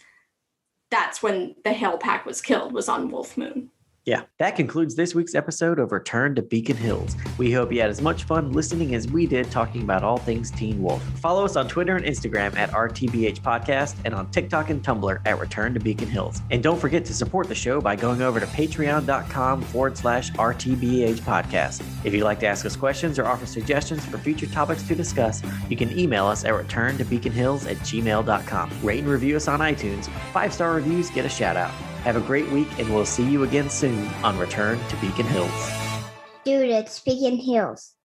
that's when the Hale Pack was killed, was on Wolf Moon. Yeah, that concludes this week's episode of Return to Beacon Hills. We hope you had as much fun listening as we did talking about all things Teen Wolf. Follow us on Twitter and Instagram at RTBH Podcast and on TikTok and Tumblr at Return to Beacon Hills. And don't forget to support the show by going over to patreon.com forward slash RTBH Podcast. If you'd like to ask us questions or offer suggestions for future topics to discuss, you can email us at return to beacon hills at gmail.com. Rate and review us on iTunes. Five star reviews get a shout out. Have a great week, and we'll see you again soon on Return to Beacon Hills. Dude, it's Beacon Hills.